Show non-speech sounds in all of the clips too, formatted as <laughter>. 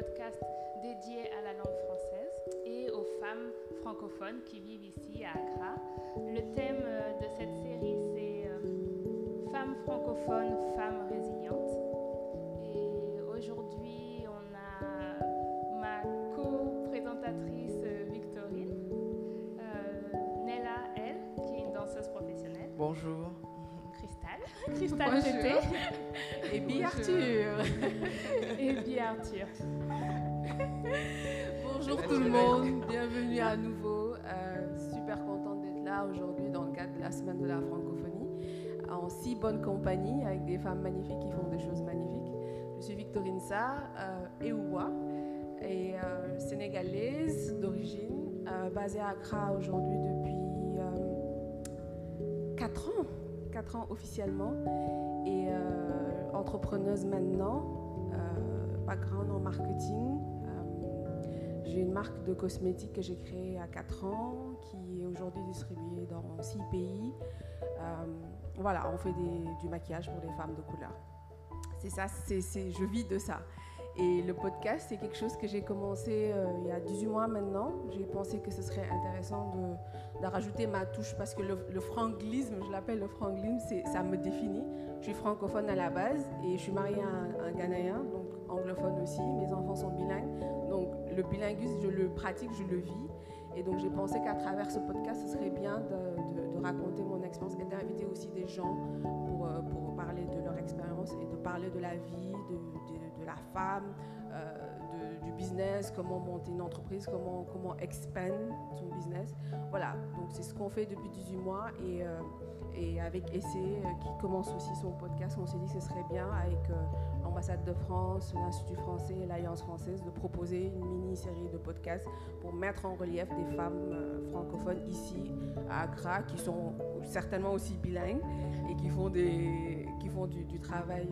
podcast dédié à la langue française et aux femmes francophones qui vivent ici à Accra. Le thème euh, de cette série, c'est euh, Femmes francophones, femmes résilientes. Et aujourd'hui, on a ma co-présentatrice euh, Victorine, Nella, elle, qui est une danseuse professionnelle. Bonjour. Cristal, <laughs> Cristal Tété. Et Bi Arthur. <laughs> Et Bi Arthur. Bonjour tout le monde, bienvenue à nouveau. Euh, super contente d'être là aujourd'hui dans le cadre de la semaine de la francophonie, en si bonne compagnie avec des femmes magnifiques qui font des choses magnifiques. Je suis Victorine Sarr, euh, Eoua, et euh, sénégalaise d'origine, euh, basée à Accra aujourd'hui depuis 4 ans. 4 ans officiellement et euh, entrepreneuse maintenant, euh, background en marketing. Euh, j'ai une marque de cosmétiques que j'ai créée à 4 ans qui est aujourd'hui distribuée dans 6 pays. voilà, on fait du maquillage pour les femmes de couleur. C'est ça, c'est, je vis de ça. Et le podcast, c'est quelque chose que j'ai commencé euh, il y a 18 mois maintenant. J'ai pensé que ce serait intéressant de, de rajouter ma touche parce que le, le franglisme, je l'appelle le franglisme, ça me définit. Je suis francophone à la base et je suis mariée à un, un Ghanéen, donc anglophone aussi. Mes enfants sont bilingues. Donc le bilinguisme, je le pratique, je le vis. Et donc j'ai pensé qu'à travers ce podcast, ce serait bien de, de, raconter mon expérience et d'inviter aussi des gens pour, euh, pour parler de leur expérience et de parler de la vie, de, de la femme, euh, du business, comment monter une entreprise, comment, comment expand son business. Voilà, donc c'est ce qu'on fait depuis 18 mois et, euh, avec Essai euh, qui commence aussi son podcast, on s'est dit que ce serait bien avec l'ambassade de France, l'Institut français et l'Alliance française de proposer une mini-série de podcasts pour mettre en relief des femmes francophones ici à Accra qui sont certainement aussi bilingues et qui font, des, qui font du, travail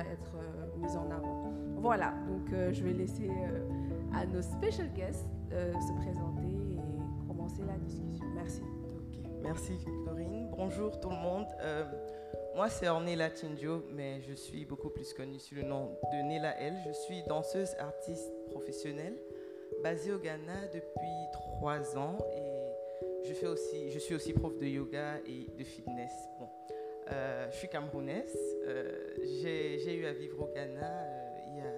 être mise en avant. Voilà, donc euh, je vais laisser euh, à nos special guests euh, se présenter et commencer la discussion. Merci. Okay. Merci Victorine. Bonjour tout le monde. Euh, moi c'est Ornella Tindio, mais je suis beaucoup plus connue sous le nom de Nella L. Je suis danseuse artiste professionnelle basée au Ghana depuis trois ans et je, fais aussi, je suis aussi prof de yoga et de fitness. Bon. Euh, je suis camerounaise. Euh, j'ai eu à vivre au Ghana euh, il y a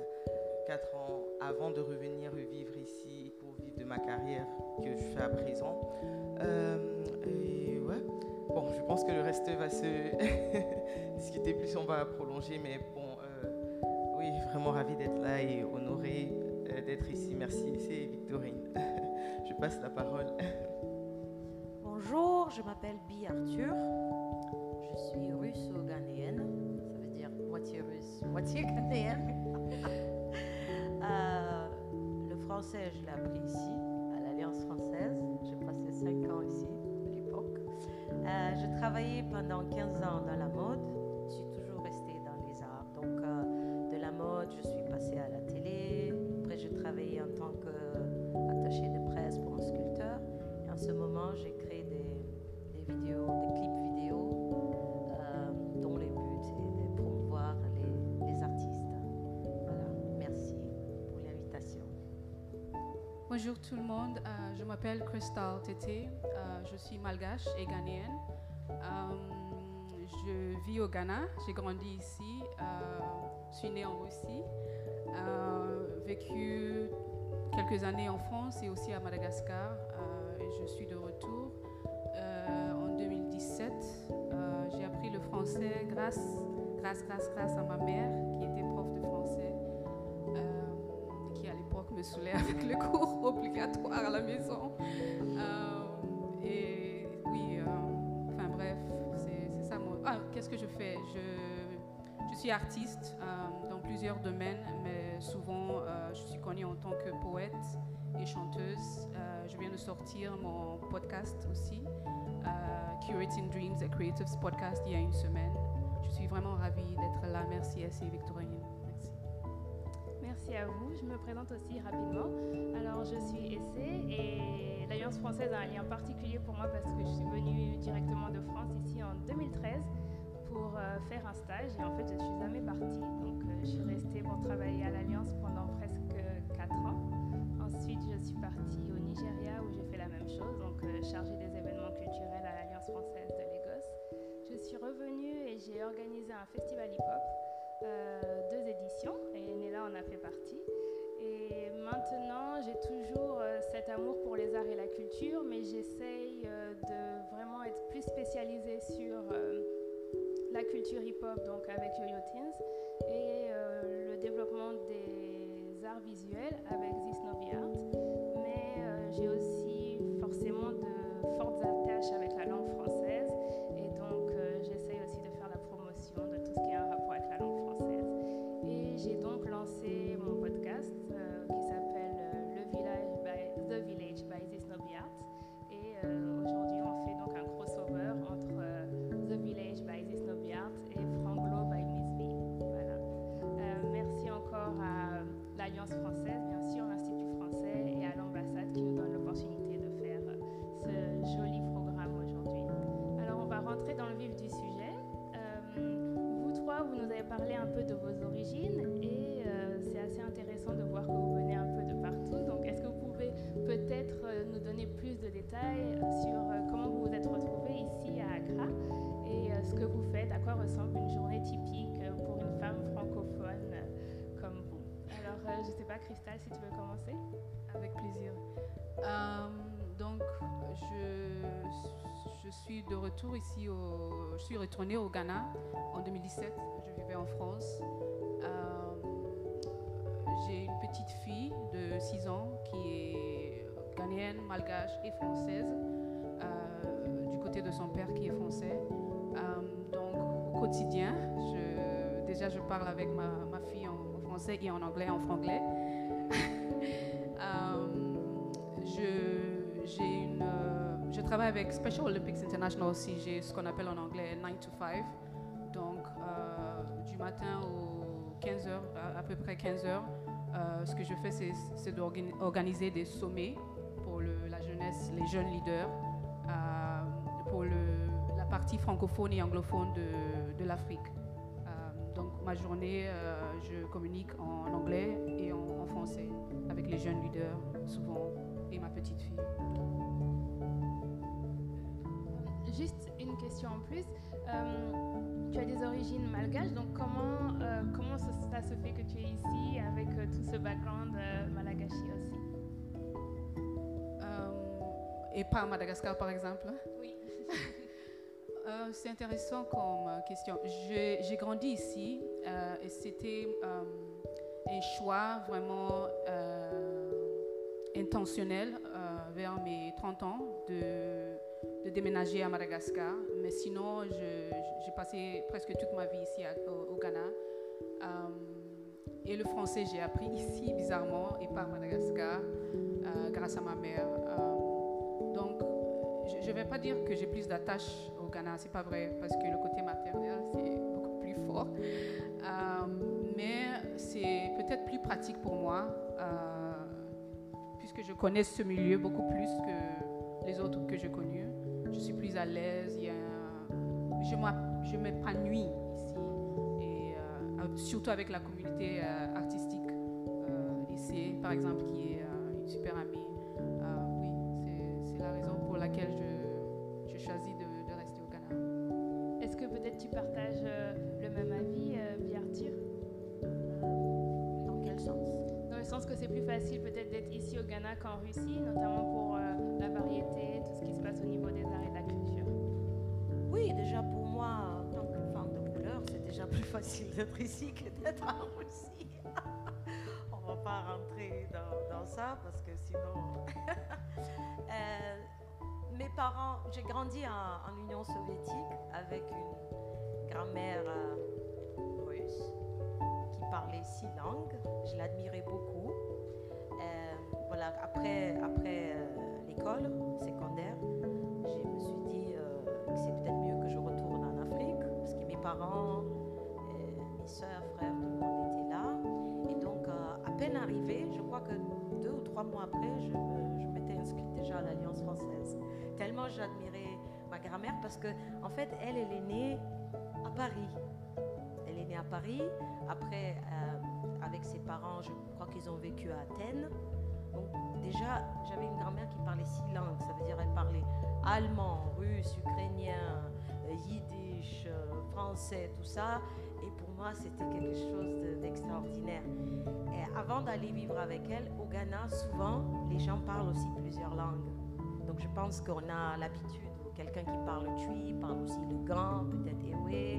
4 ans avant de revenir vivre ici pour vivre de ma carrière que je fais à présent. bon, je pense que le reste va se <laughs> discuter plus, on va prolonger, mais bon, oui, vraiment ravi d'être là et honoré d'être ici. Merci, c'est Victorine. <laughs> je passe la parole. <laughs> Bonjour, je m'appelle Bi Arthur. Je suis russo-ghanéenne, ça veut dire moitié russe, <laughs> moitié ghanéenne. euh, le français, je l'ai appris ici, à l'Alliance française. J'ai passé 5 ans ici, à l'époque. Euh, j'ai travaillé pendant 15 ans dans la mode. Je suis toujours restée dans les arts. Donc, euh, de la mode, je suis passée à la télé. Après, j'ai travaillé en tant qu'attachée de presse pour un sculpteur. Et en ce moment, j'ai Bonjour tout le monde, euh, je m'appelle Crystal Tété, euh, je suis malgache et ghanéenne. Euh, je vis au Ghana, j'ai grandi ici, je suis née en Russie, vécu quelques années en France et aussi à Madagascar. Je suis de retour en 2017. j'ai appris le français grâce, grâce, grâce, grâce à ma mère qui était prof de français qui à l'époque me saoulait <laughs> avec le cours obligatoire à la maison. Euh, et oui, euh, enfin bref, c'est ça. Moi. Ah, qu'est-ce que je fais? Je, je suis artiste euh, dans plusieurs domaines, mais souvent je suis connue en tant que poète et chanteuse. je viens de sortir mon podcast aussi, Curating Dreams, a Creatives Podcast, il y a une semaine. Je suis vraiment ravie d'être là. Merci, Essie Victorine. Merci je me présente aussi rapidement. Alors, je suis Essai et l'Alliance française a un lien particulier pour moi parce que je suis venue directement de France ici en 2013 pour euh, faire un stage et en fait, je ne suis jamais partie. Donc, euh, je suis restée pour travailler à l'Alliance pendant presque 4 ans. Ensuite, je suis partie au Nigeria où j'ai fait la même chose, donc euh, chargée des événements culturels à l'Alliance française de Lagos. Je suis revenue et j'ai organisé un festival hip-hop, deux éditions, et en a fait partie. Et maintenant, j'ai toujours euh, cet amour pour les arts et la culture, mais j'essaye euh, de vraiment être plus spécialisée sur la culture hip-hop, donc avec Yo-Yo Teens, et le développement des arts visuels avec This Novi Art. Mais j'ai aussi je ne sais pas, Cristal, si tu veux commencer Avec plaisir. donc, je, suis de retour ici, au, je suis retournée au Ghana en 2017. Je vivais en France. Euh, j'ai une petite fille de 6 ans qui est ghanéenne, malgache et française, euh, du côté de son père qui est français. Euh, donc au quotidien, je, déjà je parle avec ma, ma, fille et en anglais, en franglais. <laughs> je, j'ai une je travaille avec Special Olympics International aussi. J'ai ce qu'on appelle en anglais 9 to 5. Donc, euh, du matin aux 15 heures, à, peu près 15 heures, euh, ce que je fais, c'est d'organiser des sommets pour la jeunesse, les jeunes leaders, euh, pour la partie francophone et anglophone de, l'Afrique. Donc, ma journée, je communique en anglais et en français avec les jeunes leaders, souvent, et ma petite fille juste une question en plus. Euh, tu as des origines malgaches, donc comment, euh, comment ça, se fait que tu es ici avec euh, tout ce background malagashi aussi? Et pas à Madagascar, par exemple Oui. <laughs> C'est intéressant comme question. J'ai grandi ici et c'était un choix vraiment intentionnel vers mes 30 ans de déménager à Madagascar. Mais sinon, j'ai passé presque toute ma vie ici au, Ghana. Euh, et le français, j'ai appris ici, bizarrement, et pas à Madagascar, euh, grâce à ma mère. Euh, donc, je ne vais pas dire que j'ai plus d'attache c'est pas vrai, parce que le côté maternel, c'est beaucoup plus fort. mais c'est peut-être plus pratique pour moi, puisque je connais ce milieu beaucoup plus que les autres que j'ai connus je suis plus à l'aise, je m'épanouis ici, et euh, surtout avec la communauté euh, artistique euh, ici, par exemple, qui est une super amie. oui, c'est la raison pour laquelle je, tu partages le même avis, Biartir Dans quel sens? Dans le sens que c'est plus facile peut-être d'être ici au Ghana qu'en Russie, notamment pour la variété, tout ce qui se passe au niveau des arts et de la culture Oui, déjà pour moi, en tant que femme de couleur, c'est déjà plus facile d'être ici que d'être en Russie. <laughs> On va pas rentrer dans, ça parce que sinon. <laughs> euh, mes parents, j'ai grandi en, Union soviétique avec une grand-mère euh, russe qui parlait six langues. Je l'admirais beaucoup. Euh, voilà, après, après euh, l'école secondaire, je me suis dit que c'est peut-être mieux que je retourne en Afrique, parce que mes parents, mes soeurs, frères, tout le monde était là. Et donc, à peine arrivé, je crois que deux ou trois mois après, je, m'étais inscrite déjà à l'Alliance française. Tellement j'admirais ma grand-mère, parce que en fait, elle, elle est née à Paris. Elle est née à Paris. Après, avec ses parents, je crois qu'ils ont vécu à Athènes. Donc déjà, j'avais une grand-mère qui parlait six langues. Ça veut dire elle parlait allemand, russe, ukrainien, euh, yiddish, euh, français, tout ça. Et pour moi, c'était quelque chose de- d'extraordinaire. Avant d'aller vivre avec elle, au Ghana, souvent, les gens parlent aussi plusieurs langues. Donc je pense qu'on a l'habitude, quelqu'un qui parle Twi parle aussi le Gan, peut-être Ewe. Et,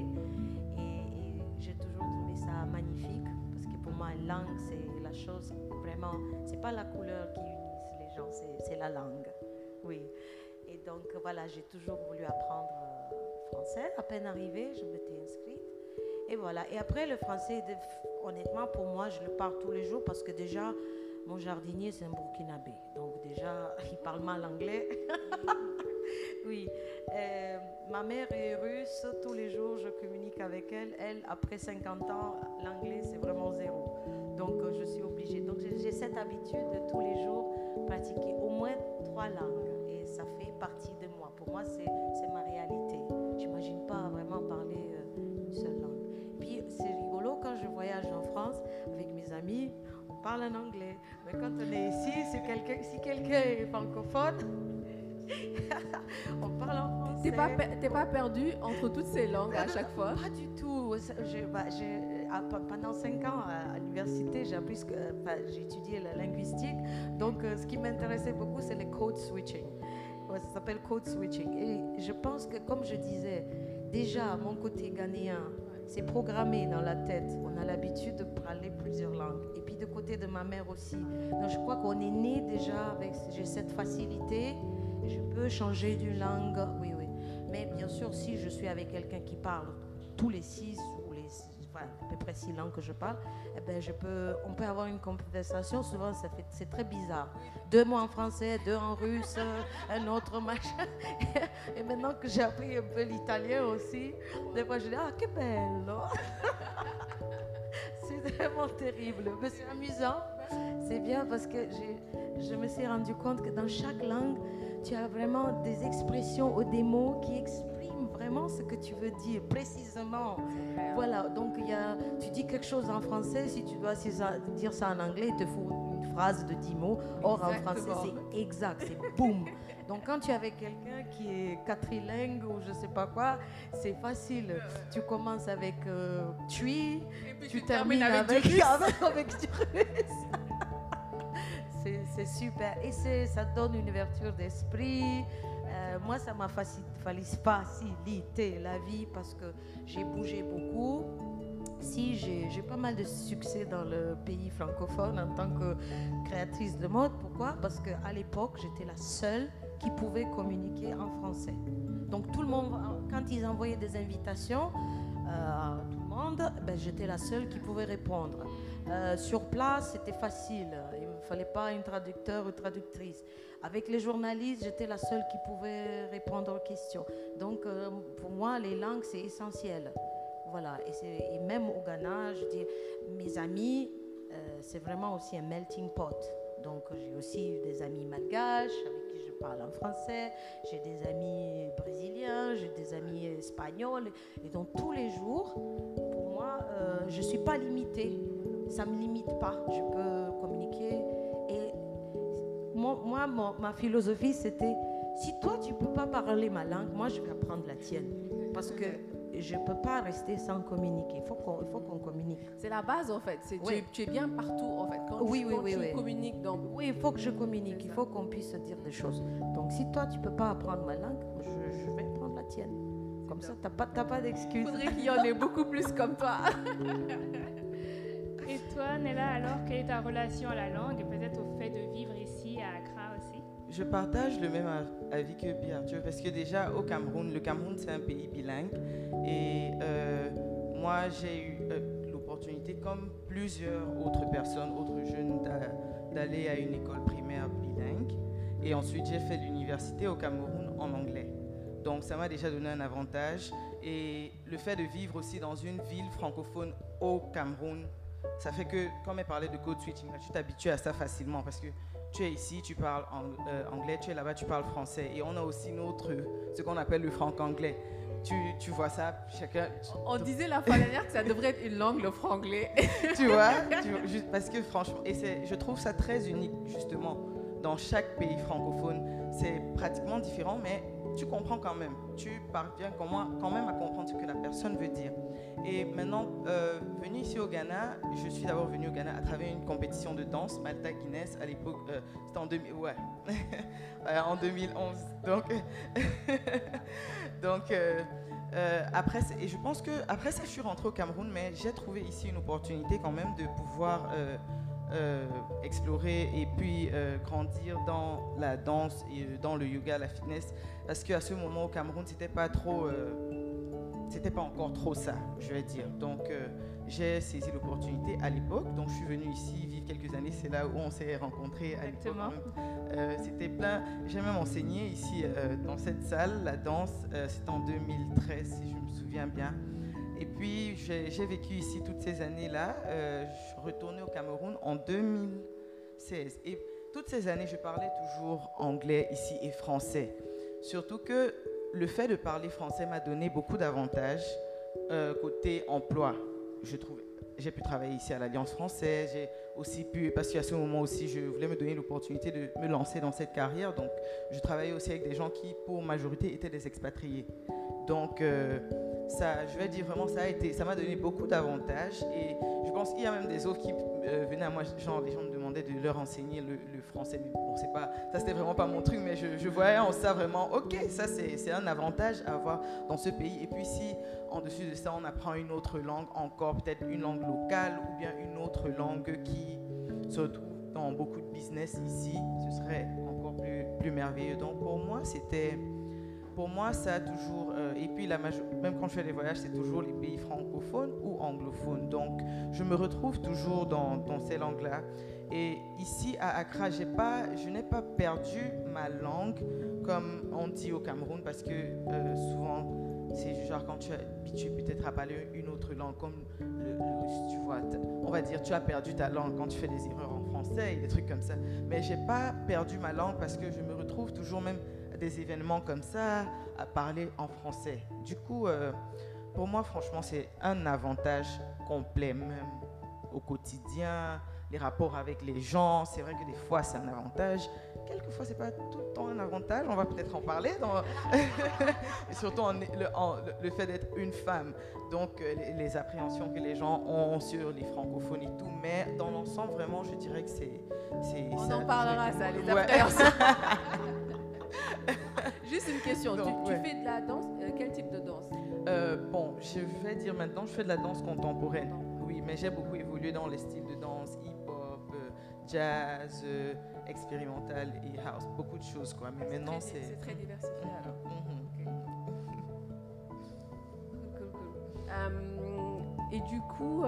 et j'ai toujours trouvé ça magnifique parce que pour moi, une langue, c'est la chose vraiment, c'est pas la couleur qui unit les gens, c'est la langue. Oui. Et donc voilà, j'ai toujours voulu apprendre euh, français. À peine arrivée, je m'étais inscrite. Et voilà. Et après, le français, honnêtement, pour moi, je le parle tous les jours parce que déjà, mon jardinier, c'est un Burkinabé. Donc déjà, <laughs> il parle mal anglais. <laughs> oui. Euh, ma mère est russe. Tous les jours, je communique avec elle. Elle, après 50 ans, l'anglais, c'est vraiment zéro. Donc, euh, je suis obligée. Donc, j'ai cette habitude de tous les jours pratiquer au moins trois langues. Et ça fait partie de moi. Pour moi, c'est ma réalité. J'imagine pas vraiment parler euh, une seule langue. Puis, c'est rigolo quand je voyage en France avec mes amis. On parle en anglais. Mais quand on est ici, si quelqu'un est francophone, <laughs> on parle en français. T'es pas, per- pas perdu entre toutes ces langues à chaque fois? Pas du tout. Je- bah, à- pe- pendant cinq ans à, l'université, j'ai appris euh, enfin, j'ai étudié la linguistique. Donc, euh, ce qui m'intéressait beaucoup, c'est le code switching. Ça s'appelle code switching. Et je pense que, comme je disais, déjà, mon côté ghanéen, c'est programmé dans la tête. On a l'habitude de parler plusieurs langues. Et puis, de côté de ma mère aussi. Donc, je crois qu'on est né déjà avec j'ai cette facilité. Je peux changer d'une langue. Oui, oui. Mais bien sûr, si je suis avec quelqu'un qui parle tous les six ou les enfin, à peu près six langues que je parle, eh ben, je peux, on peut avoir une conversation. Souvent, ça fait, c'est très bizarre. Deux mots en français, deux en russe, un autre machin. <laughs> Et maintenant que j'ai appris un peu l'italien aussi, des fois je dis ah que bello. <laughs> c'est vraiment terrible, mais c'est amusant. C'est bien parce que je me suis rendu compte que dans chaque langue, tu as vraiment des expressions ou des mots qui expriment vraiment ce que tu veux dire précisément. Voilà, donc il y a, tu dis quelque chose en français, si tu dois dire ça en anglais, il te faut une phrase de 10 mots. Or, en français, c'est exact, c'est boum. Donc, quand tu es avec quelqu'un qui est quatrilingue ou je sais pas quoi, c'est facile. Tu commences avec euh, tui, tu tu termines termines avec, avec, <laughs> avec, avec. C'est- super. Et ça donne une ouverture d'esprit. Euh, moi, ça m'a facilité la vie parce que j'ai bougé beaucoup. Si j'ai pas mal de succès dans le pays francophone en tant que créatrice de mode. Pourquoi? Parce qu'à l'époque, j'étais la seule qui pouvait communiquer en français. Donc tout le monde, quand ils envoyaient des invitations euh, à tout le monde, ben, j'étais la seule qui pouvait répondre. Euh, sur place, c'était facile. Il ne fallait pas un traducteur ou traductrice. Avec les journalistes, j'étais la seule qui pouvait répondre aux questions. Donc, euh, pour moi, les langues, c'est essentiel. Voilà. Et, même au Ghana, je dis, mes amis, euh, c'est vraiment aussi un melting pot. Donc, j'ai aussi des amis malgaches avec qui je parle en français. J'ai des amis brésiliens, j'ai des amis espagnols. Et donc, tous les jours, pour moi, euh, je ne suis pas limitée. Ça ne me limite pas. Je peux communiquer. Et moi, ma philosophie, c'était si toi, tu ne peux pas parler ma langue, moi, je vais apprendre la tienne. Parce que je ne peux pas rester sans communiquer. Il faut qu'on il faut qu'on communique. C'est la base en fait. Tu, Oui. es, tu es bien partout en fait. Quand Oui, tu, oui, quand oui, tu oui. communiques dans. Oui, il faut que je communique. Il faut qu'on puisse se dire des choses. Donc, si toi, tu ne peux pas apprendre ma langue, je, je vais apprendre la tienne. Comme ça, tu n'as pas, pas Il d'excuses. faudrait qu'il y en ait beaucoup plus comme toi. <laughs> Et toi, Nella, alors, quelle est ta relation à la langue et peut-être au fait de vivre ici à Accra aussi? Je partage le même av- avis que Pierre parce que déjà au Cameroun, le Cameroun c'est un pays bilingue et euh, moi j'ai eu euh, l'opportunité, comme plusieurs autres personnes, autres jeunes, d'a- d'aller à une école primaire bilingue et ensuite j'ai fait l'université au Cameroun en anglais. Donc ça m'a déjà donné un avantage et le fait de vivre aussi dans une ville francophone au Cameroun, ça fait que, comme elle parlait de code switching, là, tu t'habitues à ça facilement parce que tu es ici, tu parles euh, anglais, tu es là-bas, tu parles français. Et on a aussi notre, ce qu'on appelle le franc-anglais. Tu, tu vois ça, chacun, On disait la fois dernière que ça devrait être une langue, le franglais. <laughs> tu vois, tu vois, juste parce que franchement, et je trouve ça très unique justement dans chaque pays francophone. C'est pratiquement différent, mais tu comprends quand même. Tu parviens quand même à comprendre ce que la personne veut dire. Et maintenant, euh, venu ici au Ghana, je suis d'abord venu au Ghana à travers une compétition de danse, Malta Guinness, à l'époque, euh, c'était en, ouais. <laughs> en 2011. Donc, <laughs> donc euh, après, et je pense que après ça, je suis rentrée au Cameroun, mais j'ai trouvé ici une opportunité quand même de pouvoir explorer et puis grandir dans la danse et dans le yoga, la fitness, parce qu'à ce moment au Cameroun, c'était pas trop c'était pas encore trop ça, je vais dire. Donc, euh, j'ai saisi l'opportunité à l'époque. Donc, je suis venue ici vivre quelques années. C'est là où on s'est rencontrés à l'époque. Euh, c'était plein. J'ai même enseigné ici euh, dans cette salle la danse. C'était en 2013, si je me souviens bien. Et puis, j'ai vécu ici toutes ces années-là. je suis retournée au Cameroun en 2016. Et toutes ces années, je parlais toujours anglais ici et français. Surtout que le fait de parler français m'a donné beaucoup d'avantages euh, côté emploi. J'ai pu travailler ici à l'Alliance française, j'ai aussi pu, parce qu'à ce moment aussi, je voulais me donner l'opportunité de me lancer dans cette carrière. Donc, je travaillais aussi avec des gens qui, pour majorité, étaient des expatriés. Donc, euh, ça, je vais dire vraiment, ça a été, ça m'a donné beaucoup d'avantages. Et je pense qu'il y a même des autres qui euh, venaient à moi, genre, les gens me demandaient de leur enseigner le, français. Mais bon, c'est pas, ça, c'était vraiment pas mon truc, mais je, voyais en ça vraiment, ok, ça, c'est un avantage à avoir dans ce pays. Et puis, si en dessus de ça, on apprend une autre langue, encore peut-être une langue locale ou bien une autre langue qui se retrouve dans beaucoup de business ici, ce serait encore plus merveilleux. Donc, pour moi, c'était pour moi, ça a toujours. Euh, et puis, la même quand je fais des voyages, c'est toujours les pays francophones ou anglophones. Donc, je me retrouve toujours dans, ces langues-là. Et ici, à Accra, pas, je n'ai pas perdu ma langue comme on dit au Cameroun, parce que euh, souvent, c'est genre quand tu es habitué peut-être à parler une autre langue, comme le, tu vois, on va dire tu as perdu ta langue quand tu fais des erreurs en français et des trucs comme ça. Mais j'ai pas perdu ma langue parce que je me retrouve toujours même des événements comme ça, à parler en français. Du coup, euh, pour moi, franchement, c'est un avantage complet, même au quotidien, les rapports avec les gens. C'est vrai que des fois, c'est un avantage. Quelquefois, c'est pas tout le temps un avantage. On va peut-être en parler. Dans... <laughs> surtout le, le, fait d'être une femme. Donc, euh, les, appréhensions que les gens ont sur les francophones et tout. Mais dans l'ensemble, vraiment, je dirais que c'est. On en parlera, ça, les appréhensions. <laughs> Juste une question. tu, fais de la danse euh, Quel type de danse? Euh, Bon, je vais dire maintenant, je fais de la danse contemporaine. Oui, mais j'ai beaucoup évolué dans les styles de danse hip-hop, euh, jazz, expérimental et house. Beaucoup de choses, quoi. Mais maintenant, c'est. C'est très diversifié alors. Mhm. Cool, cool, et du coup.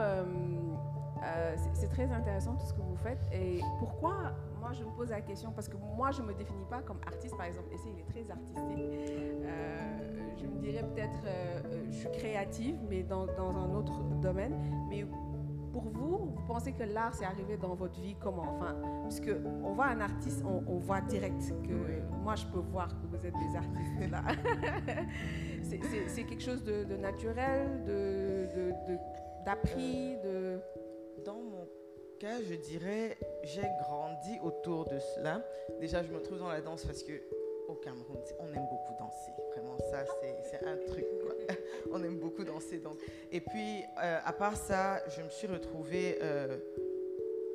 C'est très intéressant tout ce que vous faites. Et pourquoi, moi, je me pose la question, parce que moi, je ne me définis pas comme artiste, par exemple. Essai, il est très artistique. Euh, je me dirais peut-être, euh, je suis créative, mais dans, dans, un autre domaine. Mais pour vous, vous pensez que l'art, c'est arrivé dans votre vie comment? Enfin, parce on voit un artiste, on, voit direct que moi, je peux voir que vous êtes des artistes là. <laughs> c'est quelque chose de, naturel, d'appris, de, de, dans mon je dirais, j'ai grandi autour de cela. Déjà, je me trouve dans la danse parce que au Cameroun, on aime beaucoup danser. Vraiment, ça, c'est un truc. <laughs> on aime beaucoup danser. Donc. Et puis, euh, à part ça, je me suis retrouvée, euh,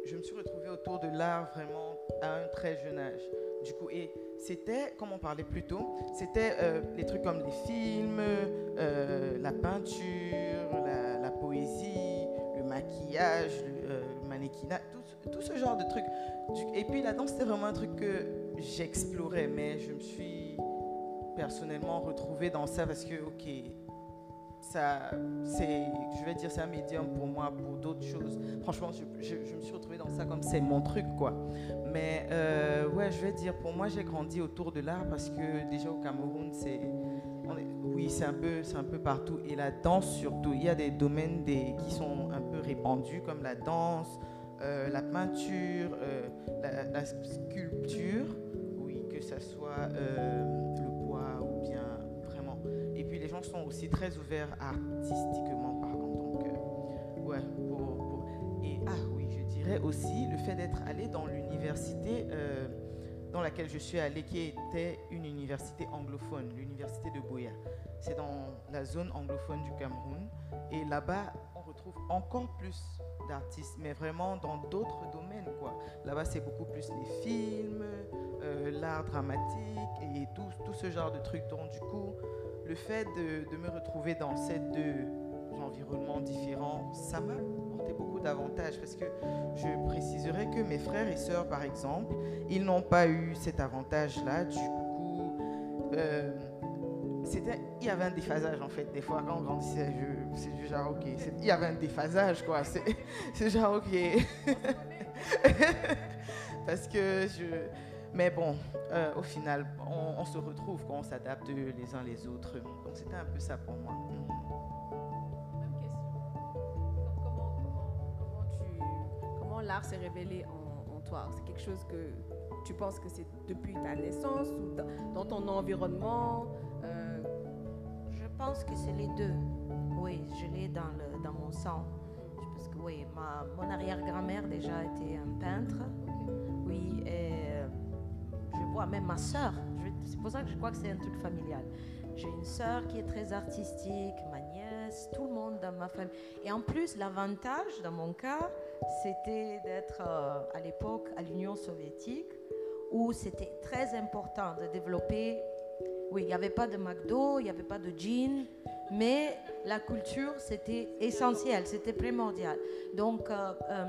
je me suis retrouvée autour de l'art vraiment à un très jeune âge. Du coup, et c'était, comme on parlait plus tôt, c'était euh, les trucs comme les films, la peinture, la poésie maquillage, le mannequinat, tout, tout, ce genre de trucs. Et puis la danse, c'était vraiment un truc que j'explorais, mais je me suis personnellement retrouvée dans ça parce que, ok, ça, c'est, je vais dire, c'est un médium pour moi, pour d'autres choses. Franchement, je, je, me suis retrouvée dans ça comme c'est mon truc, quoi. Mais euh, ouais, je vais dire, pour moi, j'ai grandi autour de l'art parce que déjà au Cameroun, c'est oui, c'est un, peu, un peu partout. Et la danse surtout. Il y a des domaines des, qui sont répandus, comme la danse, euh, la peinture, euh, la, sculpture, oui, que ce soit euh, le bois ou bien vraiment. Et puis les gens sont aussi très ouverts artistiquement parlant. Donc, ouais, pour, Et ah oui, je dirais aussi le fait d'être allé dans l'université dans laquelle je suis allée, qui était une université anglophone, l'université de Boya. C'est dans la zone anglophone du Cameroun. Et là-bas, retrouve encore plus d'artistes, mais vraiment dans d'autres domaines. quoi. Là-bas, c'est beaucoup plus les films, euh, l'art dramatique et tout, ce genre de trucs. Donc, du coup, le fait de, de me retrouver dans ces deux environnements différents, ça m'a apporté beaucoup d'avantages parce que je préciserai que mes frères et sœurs, par exemple, ils n'ont pas eu cet avantage-là. Du coup, euh, c'était, il y avait un déphasage en fait. Des fois, quand on grandissait, je, c'est genre ok. Il y avait un déphasage quoi. C'est, <laughs> c'est genre ok. <laughs> Parce que je. Mais bon, euh, au final, on, on, se retrouve quand on s'adapte les uns les autres. Donc c'était un peu ça pour moi. Même question. Comment, comment, comment, tu, comment l'art s'est révélé en, en toi? C'est quelque chose que tu penses que c'est depuis ta naissance ou dans, dans ton environnement euh... Je pense que c'est les deux. Oui, je l'ai dans, le, dans mon sang. Parce que oui, ma, mon arrière-grand-mère déjà était un peintre. Oui, et euh, je vois même ma je- C'est pour ça que je crois que c'est un truc familial. J'ai une sœur qui est très artistique, ma nièce, tout le monde dans ma famille. Et en plus, l'avantage dans mon cas, c'était d'être euh, à l'époque à l'Union soviétique, où c'était très important de développer. Oui, il n'y avait pas de McDo, il n'y avait pas de jean, mais la culture, c'était essentiel, c'était primordial. Donc, euh, euh,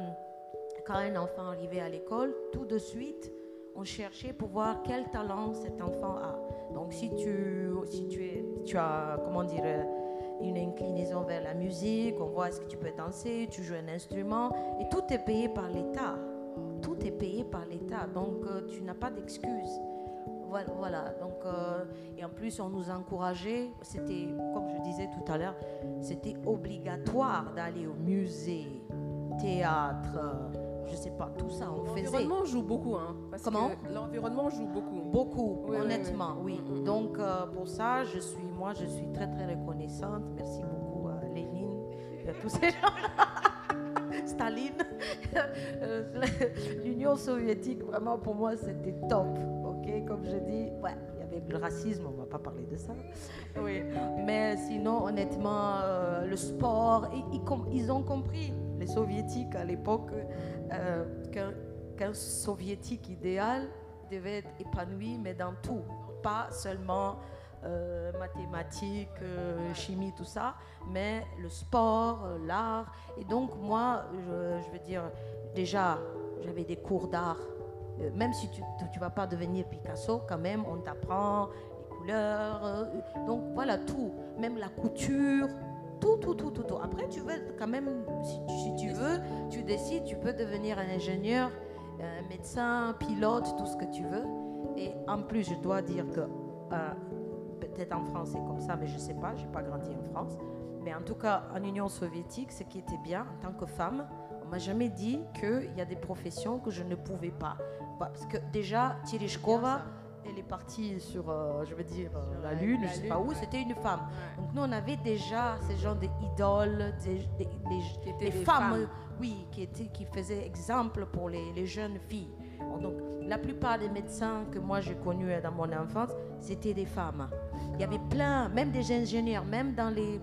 quand un enfant arrivait à l'école, tout de suite, on cherchait pour voir quel talent cet enfant a. Donc, si tu, si tu, es, tu as, comment dire, euh, une inclinaison vers la musique, on voit est-ce que tu peux danser, tu joues un instrument, et tout est payé par l'État. Tout est payé par l'État, donc tu n'as pas d'excuses. Voilà, voilà, donc, euh, et en plus, on nous encourageait, c'était, comme je disais tout à l'heure, c'était obligatoire d'aller au musée, théâtre, euh, je sais pas, tout ça, on faisait. L'environnement joue beaucoup, hein, parce Comment? l'environnement joue beaucoup. Beaucoup, Oui, honnêtement, oui. Mm, mm, mm. Donc, euh, pour ça, je suis, moi, je suis très, très reconnaissante. Merci beaucoup à Lénine et à tous ces gens. <laughs> Staline. <laughs> <laughs> L'Union soviétique, vraiment, pour moi, c'était top. Comme je dis, ouais, il y avait le racisme, on ne va pas parler de ça. Oui. Mais sinon, honnêtement, euh, le sport, ils, ils com- ils ont compris, les soviétiques à l'époque, euh, qu'un qu'un soviétique idéal devait être épanoui, mais dans tout, pas seulement euh, mathématiques, euh, chimie, tout ça, mais le sport, euh, l'art. Et donc moi, je, je veux dire, déjà, j'avais des cours d'art. Euh, Même si tu ne vas pas devenir Picasso, quand même, on t'apprend les couleurs. euh, donc voilà, tout. Même la couture, tout, tout, tout, tout. Après, tu veux quand même, si, tu- si tu veux, tu décides, tu peux devenir un ingénieur, un médecin, pilote, tout ce que tu veux. Et en plus, je dois dire que, euh, peut-être en France c'est comme ça, mais je ne sais pas, je n'ai pas grandi en France. Mais en tout cas, en Union soviétique, ce qui était bien en tant que femme, on m'a jamais dit qu'il y a des professions que je ne pouvais pas. Parce que déjà, Tereshkova, elle est partie sur, euh, je veux dire, euh, la la- Lune, la je sais Lune, pas où, ouais. c'était une femme. Ouais. Donc nous, on avait déjà ces genres d'idoles, des, femmes, femmes. oui, qui, étaient, qui faisaient exemple pour les, les jeunes filles. Donc la plupart des médecins que moi j'ai connus dans mon enfance, c'était des femmes. Il y avait plein, même des ingénieurs, même dans les...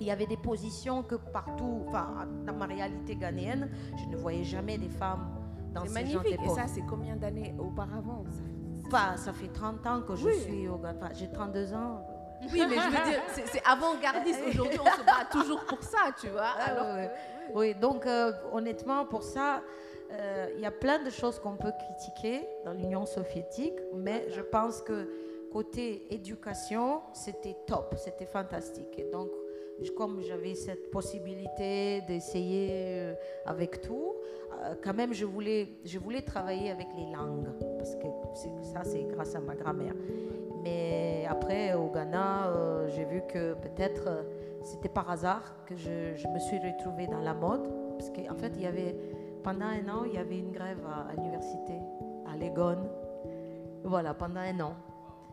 Il y avait des positions que partout, enfin, dans ma réalité ghanéenne, je ne voyais jamais des femmes dans C'est genre magnifique. Et ça, c'est combien d'années auparavant ça? Enfin, ça fait 30 ans que je Oui. suis au. Enfin, j'ai 32 ans. Oui, mais je veux dire, c'est avant-gardiste. <laughs> Aujourd'hui, on se bat toujours pour ça, tu vois. Ah, Alors ouais, que- Oui, donc euh, honnêtement, pour ça, euh, il y a plein de choses qu'on peut critiquer dans l'Union soviétique, mais je pense que côté éducation, c'était top, c'était fantastique. Et donc, comme j'avais cette possibilité d'essayer euh, avec tout, euh, quand même, je voulais, travailler avec les langues, parce que ça, c'est grâce à ma grand-mère. Mais après, au Ghana, euh, j'ai vu que peut-être c'était par hasard que je, me suis retrouvée dans la mode. Parce qu'en fait, pendant un an, il y avait une grève à, à l'université, à Legon. Voilà, pendant un an.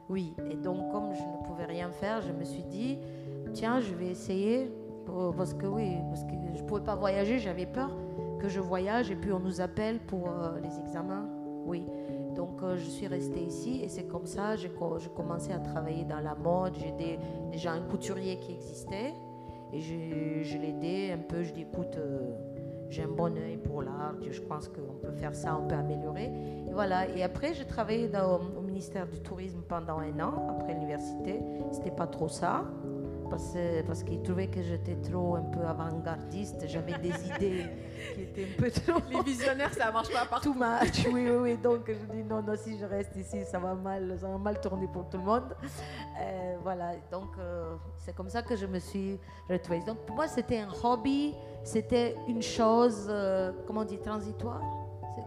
Oui, et donc comme je ne pouvais rien faire, je me suis dit, tiens, je vais essayer. parce que oui, parce que je ne pouvais pas voyager, j'avais peur que je voyage et puis on nous appelle pour euh, les examens. Oui. Donc je suis restée ici et c'est comme ça j'ai commencé à travailler dans la mode. J'ai déjà un couturier qui existait et je, je l'ai aidé un peu. Je dis écoute, j'ai un bon œil pour l'art, je pense qu'on peut faire ça, on peut améliorer. Et voilà. Et après, j'ai travaillé au ministère du Tourisme pendant un an, après l'université. C'était pas trop ça, parce, parce qu'ils trouvaient que j'étais trop un peu avant-gardiste, j'avais des <laughs> idées qui étaient un peu trop. Les <laughs> visionnaires, ça marche pas partout. Tout match, oui, oui, oui. Donc, je dis non, non, si je reste ici, ça va mal, ça va mal tourner pour tout le monde. Euh, voilà. Donc, euh, c'est comme ça que je me suis retrouvée. Donc, pour moi, c'était un hobby c'était une chose, euh, comment on dit, transitoire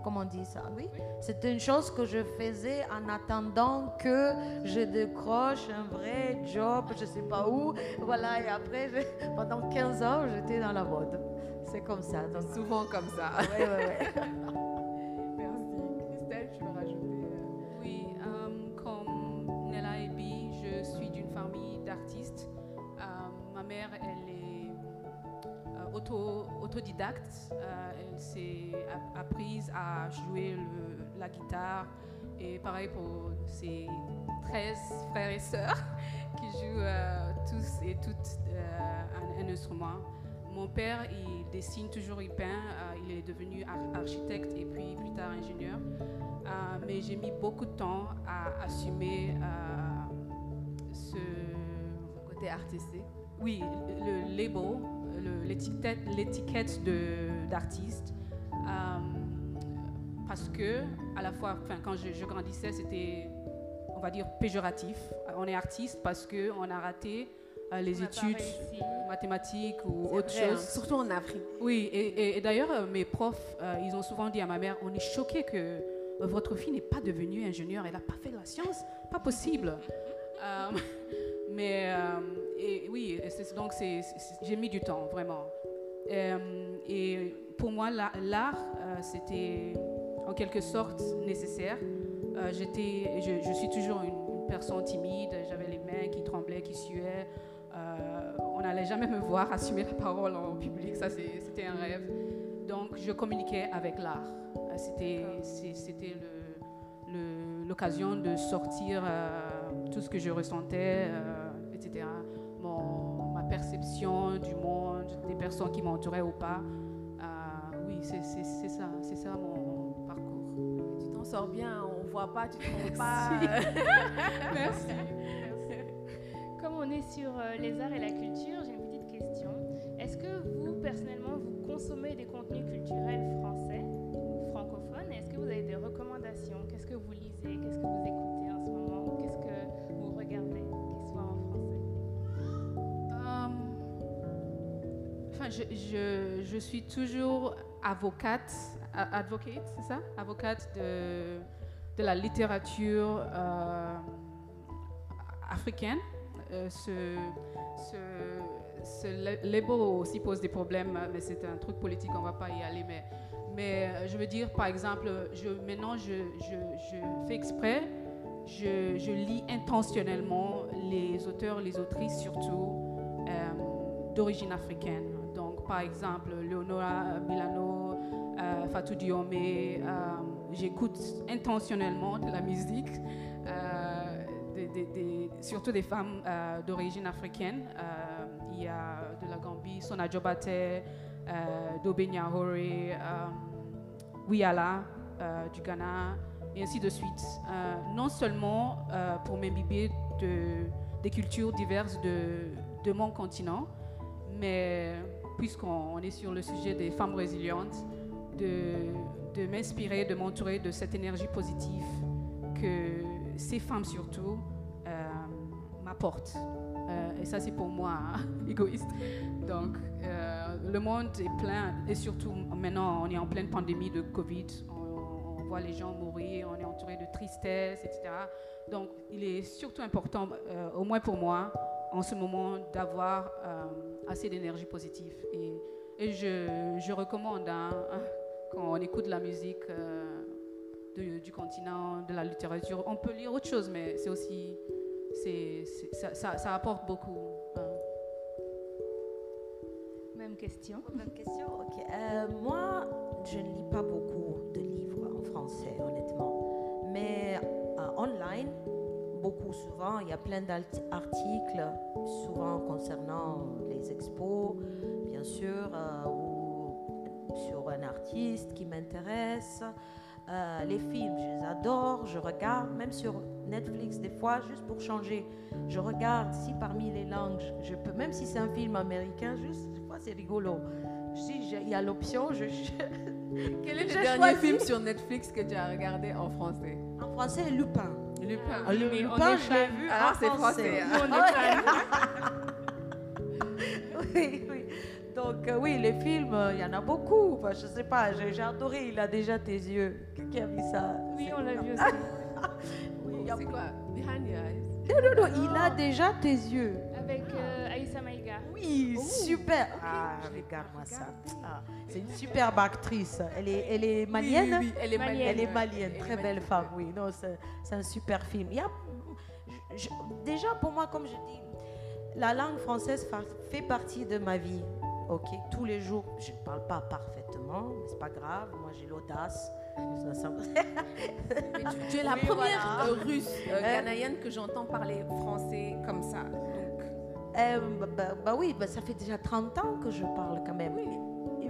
Comment on dit ça Oui. C'était une chose que je faisais en attendant que je décroche un vrai job, je ne sais pas où. Voilà, et après, <laughs> pendant 15 ans, j'étais dans la mode. C'est comme ça. Donc... Souvent comme ça. Oui, oui, oui. <laughs> Merci. Christelle, tu veux rajouter euh? Oui, euh, comme Nella Ebi, je suis d'une famille d'artistes. ma mère, elle est auto, autodidacte. Euh, elle s'est apprise à jouer la guitare. Et pareil pour ses 13 frères et sœurs <laughs> qui jouent euh, tous et toutes euh, un, instrument. Mon père, il dessine toujours, il peint. il est devenu architecte et puis plus tard ingénieur. mais j'ai mis beaucoup de temps à assumer ce côté artistique. Oui, le label l'étiquette d'artiste. Euh, parce que, à la fois, quand je, grandissais, c'était, on va dire, péjoratif. On est artiste parce qu'on a raté euh, les études mathématiques ou autre chose. Hein, surtout en Afrique. Oui, et, d'ailleurs, euh, mes profs, ils ont souvent dit à ma mère, on est choqué que votre fille n'est pas devenue ingénieure, elle n'a pas fait de la science, pas possible. <laughs> <laughs> mais et oui, donc j'ai mis du temps, vraiment. Euh, et pour moi, l'art, euh, c'était en quelque sorte nécessaire. Euh, j'étais, je, suis toujours une, personne timide, j'avais les mains qui tremblaient, qui suaient. on n'allait jamais me voir <laughs> assumer la parole en public, ça c'était un rêve. Donc je communiquais avec l'art. C'était l'occasion de sortir tout ce que je ressentais, etc perception du monde, des personnes qui m'entouraient ou pas. Euh, oui, c'est ça, c'est ça mon parcours. Tu t'en sors bien, on voit pas, tu te rends pas. <laughs> Merci. Comme on est sur euh, les arts et la culture, j'ai une petite question. Est-ce que vous, personnellement, vous consommez des contenus culturels français ou francophones? Est-ce que vous avez des recommandations? Qu'est-ce que vous lisez? Qu'est-ce que vous écoutez? Je, suis toujours avocate, advocate, c'est ça? Avocate de, de la littérature euh, africaine. Euh, ce, label aussi pose des problèmes, mais c'est un truc politique, on ne va pas y aller. Mais, euh, je veux dire, par exemple, maintenant, je, fais exprès, je, lis intentionnellement les auteurs, les autrices surtout d'origine africaine par exemple Leonora Milano, euh, Fatou Diome. Euh, j'écoute intentionnellement de la musique, euh, surtout des femmes d'origine africaine. il y a de la Gambie, Sona Jobate, Dobenya Hore, Wiala du Ghana, et ainsi de suite. non seulement pour m'imbiber de, des cultures diverses de mon continent, mais puisqu'on est sur le sujet des femmes résilientes, de, m'inspirer, de m'entourer de cette énergie positive que ces femmes surtout euh, m'apportent. Euh, et ça, c'est pour moi hein, <laughs> égoïste. Donc, euh, le monde est plein, et surtout maintenant, on est en pleine pandémie de Covid. On, voit les gens mourir, on est entouré de tristesse, etc. Donc, il est surtout important, au moins pour moi, en ce moment d'avoir assez d'énergie positive. Et, et je, je, recommande, hein, <laughs> quand on écoute la musique euh, du continent, de la littérature, on peut lire autre chose, mais c'est aussi, c'est, ça, ça, ça, apporte beaucoup. Hein. Même question? Même question, ok. Euh, moi, je ne lis pas beaucoup de livres en français, honnêtement. Beaucoup souvent. Il y a plein d'articles, souvent concernant les expos, bien sûr, euh, ou sur un artiste qui m'intéresse. Euh, les films, je les adore, je regarde, même sur Netflix des fois, juste pour changer. Je regarde si parmi les langues, je peux, même si c'est un film américain, juste, des fois c'est rigolo. Si il y a l'option, je, Quel est le dernier film sur Netflix que tu as regardé en français? En français, Lupin. Lupin. Ah, le, Lupin, je l'ai vu Alors, en c'est français. <laughs> oui, oui. Donc, euh, oui, les films, euh, il y en a beaucoup. Enfin, je sais pas, j'ai adoré Il a déjà tes yeux. Qui a vu ça? Oui, on l'a vu <laughs> aussi. Oui, C'est quoi? Behind your eyes. Non, non, non, il a déjà tes yeux. Avec euh. Oui, Oh, super. Ah, regarde-moi ça. Ah, c'est une superbe actrice. Elle est, elle est malienne? oui, oui, Elle est Malienne. Elle est malienne, Elle est très belle femme, oui. Non, c'est un super film. Il y a, je- je- déjà, pour moi, comme je dis, la langue française fa- fait partie de ma vie. Ok, tous les jours, je ne parle pas parfaitement, mais c'est pas grave. Moi, j'ai l'audace. Ça, ça- <laughs> Mais tu, tu es la Oui, première voilà. russe euh, Euh, ghanéenne que j'entends parler français comme ça. Euh, bah, bah- bah oui, bah, ça fait déjà 30 ans que je parle quand même.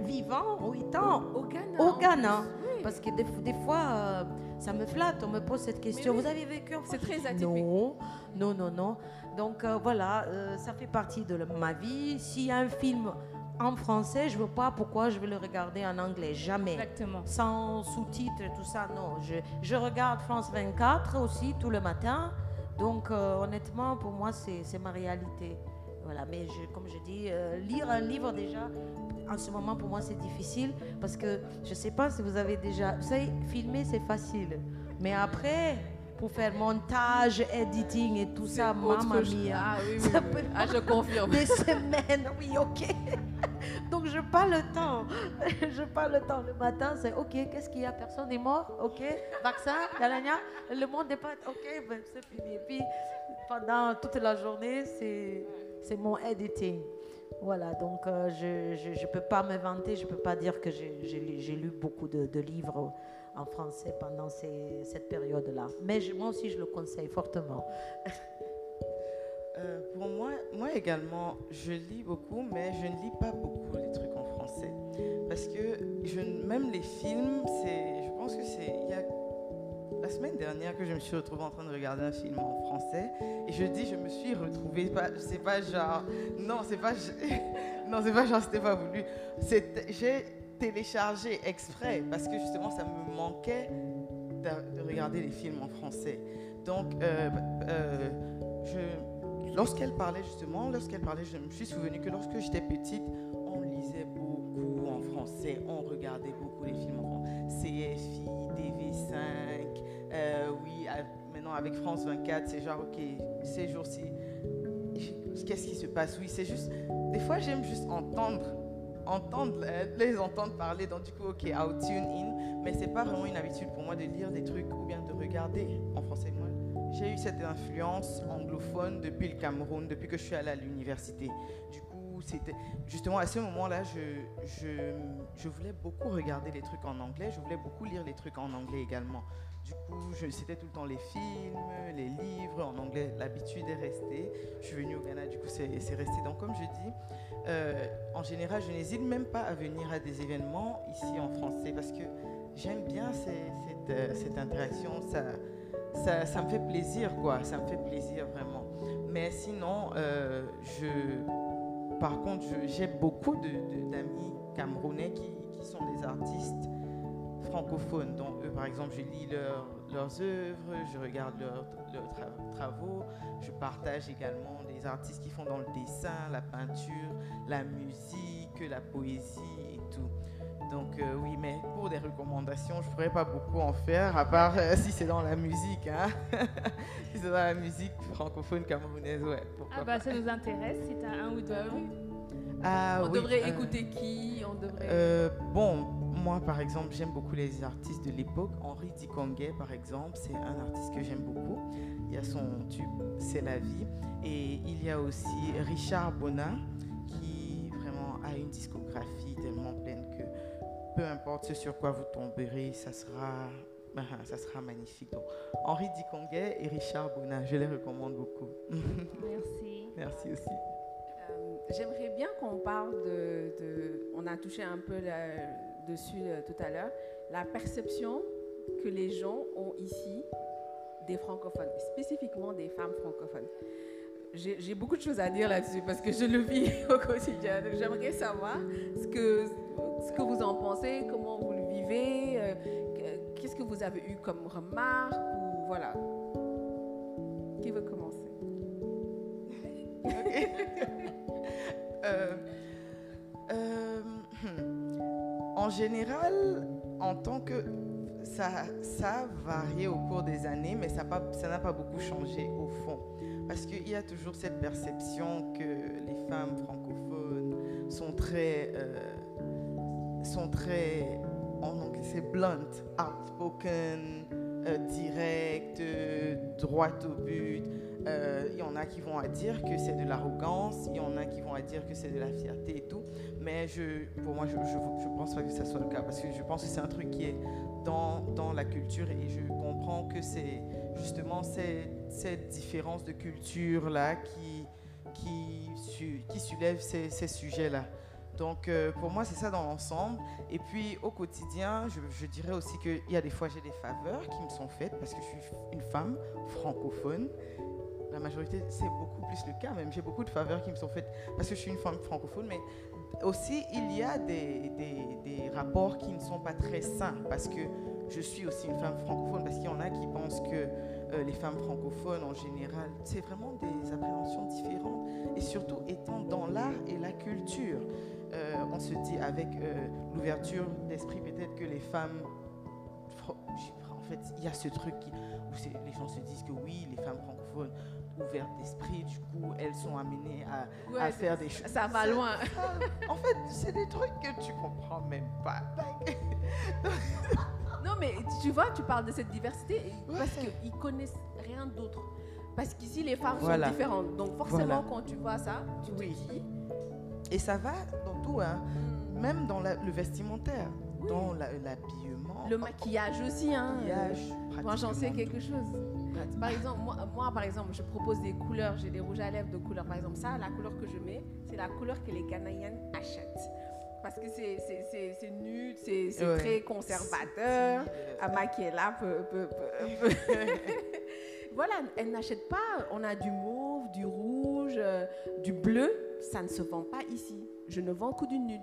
Vivant, 8 ans. au Ghana. Au Ghana. oui. Parce que des, des fois, euh, ça me flatte, on me pose cette question. oui. Vous avez vécu en France? C'est très atypique. Non, non, non, non. Donc euh, voilà, euh, ça fait partie de ma vie. S'il y a un film en français, je ne veux pas pourquoi je vais le regarder en anglais. Jamais. Exactement. Sans sous-titres et tout ça, non. Je, je regarde France 24 aussi tout le matin. Donc honnêtement, pour moi, c'est ma réalité. Voilà, mais je- comme je dis, euh, lire un livre déjà, en ce moment pour moi c'est difficile parce que je ne sais pas si vous avez déjà... Vous savez, filmer c'est facile, mais après, pour faire montage, editing et tout ça, chose. mia, Ah oui, oui, ça oui. peut Ah, je confirme. des semaines, oui, ok. <laughs> Donc je pas le temps. <laughs> Je pas le temps. Le matin, c'est ok, qu'est-ce qu'il y a? Personne n'est mort, ok. Vaccin, le monde n'est pas. Ok, ben, c'est fini. Et puis pendant toute la journée, c'est c'est mon editing. Voilà, donc euh, je ne peux pas me vanter, je ne peux pas dire que j'ai lu- beaucoup de, de livres en français pendant cette période-là. Mais moi aussi, je le conseille fortement. Euh, pour moi, moi également, je lis beaucoup, mais je ne lis pas beaucoup les trucs en français. Parce que je, même les films, je pense que c'est la semaine dernière que je me suis retrouvée en train de regarder un film en français et je dis je me suis retrouvée pas c'est pas genre non c'est pas <laughs> non c'est pas genre c'était pas voulu. J'ai téléchargé exprès parce que justement ça me manquait de, de regarder les films en français. Donc euh, euh, je lorsqu'elle parlait justement lorsqu'elle parlait je me suis souvenu que lorsque j'étais petite on lisait beaucoup en français on regardait beaucoup les films en français. CFI TV5 euh, oui, maintenant avec France 24, c'est genre, ok, ces jours-ci, qu'est-ce qui se passe? Oui, c'est juste, des fois j'aime juste entendre, entendre, les entendre parler, donc du coup, ok, I'll tune in, mais c'est pas vraiment une habitude pour moi de lire des trucs ou bien de regarder en français. Moi, j'ai eu cette influence anglophone depuis le Cameroun, depuis que je suis allée à l'université. C'était justement à ce moment-là, je, je, je voulais beaucoup regarder les trucs en anglais, je voulais beaucoup lire les trucs en anglais également. Du coup, c'était tout le temps les films, les livres en anglais. L'habitude est restée. Je suis venue au Ghana, du coup, c'est resté. Donc, comme je dis, euh, en général, je n'hésite même pas à venir à des événements ici en français parce que j'aime bien cette, euh, cette interaction. Ça, ça, ça me fait plaisir, quoi. Ça me fait plaisir vraiment. Mais sinon, euh, je, par contre, j'ai beaucoup d'amis camerounais qui, sont des artistes francophones. Donc, eux, par exemple, je lis leurs- œuvres, je regarde leurs, leurs tra- travaux, je partage également des artistes qui font dans le dessin, la peinture, la musique, la poésie. Donc, euh, oui, mais pour des recommandations, je ne pourrais pas beaucoup en faire, à part euh, si c'est dans la musique. Hein? <laughs> si c'est dans la musique francophone camerounaise, ouais. pourquoi Ah bah ça nous intéresse si tu as un ou deux. Oui. Ah, on oui, devrait euh, écouter qui? On devrait. euh, bon, moi par exemple, j'aime beaucoup les artistes de l'époque. Henri Dikongué, par exemple, c'est un artiste que j'aime beaucoup. Il y a son tube C'est la vie. Et il y a aussi Richard Bonin, qui vraiment a une discographie tellement pleine peu importe ce sur quoi vous tomberez, ça sera <laughs> ça sera magnifique. Donc, Henri Diconguet et Richard Bonnat, je les recommande beaucoup. <laughs> Merci. Merci aussi. Euh, J'aimerais bien qu'on parle de, de- On a touché un peu dessus euh, tout à l'heure. La perception que les gens ont ici des francophones, spécifiquement des femmes francophones. J'ai beaucoup de choses à dire là-dessus parce que je le vis <laughs> au quotidien. Donc, J'aimerais savoir ce que, ce que vous en pensez, comment vous le vivez, euh, que- qu'est-ce que vous avez eu comme remarque ou voilà. Qui veut commencer? <laughs> Euh, euh, hmm. en général, en tant que ça, ça a varié au cours des années, mais ça n'a pas, beaucoup changé au fond. Parce qu'il y a toujours cette perception que les femmes francophones sont très, euh, sont très, en anglais c'est blunt, outspoken, euh, direct, droit au but. Euh, Il y en a qui vont à dire que c'est de l'arrogance, il y en a qui vont à dire que c'est de la fierté et tout. Mais pour moi, je ne pense pas que ça soit le cas parce que je pense que c'est un truc qui est dans, la culture et je comprends que c'est justement cette différence de culture-là qui, qui, qui soulève ces, sujets-là. Donc euh, pour moi, c'est ça dans l'ensemble. Et puis au quotidien, je, dirais aussi qu'il y a des fois, j'ai des faveurs qui me sont faites parce que je suis une femme francophone. La majorité, c'est beaucoup plus le cas même. J'ai beaucoup de faveurs qui me sont faites parce que je suis une femme francophone, aussi il y a des, des- rapports qui ne sont pas très sains parce que je suis aussi une femme francophone, parce qu'il y en a qui pensent que euh, les femmes francophones en général, c'est vraiment des appréhensions différentes. Et surtout étant dans l'art et la culture, euh, on se dit avec euh, l'ouverture d'esprit peut-être que les femmes... En fait, il y a ce truc qui, où les gens se disent que oui, les femmes francophones ouvertes d'esprit, du coup, elles sont amenées à, à Ouais, faire des choses. Ça va loin. En fait, c'est des trucs que tu comprends même pas. <laughs> Non, mais tu vois, tu parles de cette diversité et- parce Ouais. qu'ils connaissent rien d'autre. Parce qu'ici, les femmes Voilà. sont différentes. Donc, forcément, Voilà. quand tu vois ça, tu Oui. te dis. Et ça va dans tout, hein. hmm, même dans la- le vestimentaire, Oui. dans l'habillement. Le maquillage aussi, hein. maquillage, Moi, j'en sais quelque chose. Par exemple, moi, moi, par exemple, je propose des couleurs. J'ai des rouges à lèvres de couleurs. Par exemple, ça, la couleur que je mets, c'est la couleur que les Ghanéennes achètent. Parce que c'est- c'est c'est- c'est nude, c'est c'est Ouais. très conservateur. Amakiela peut, peut- peut- peut- <laughs> voilà, elle n'achète pas. On a du mauve, du rouge, euh, du bleu. Ça ne se vend pas ici. Je ne vends que du nude.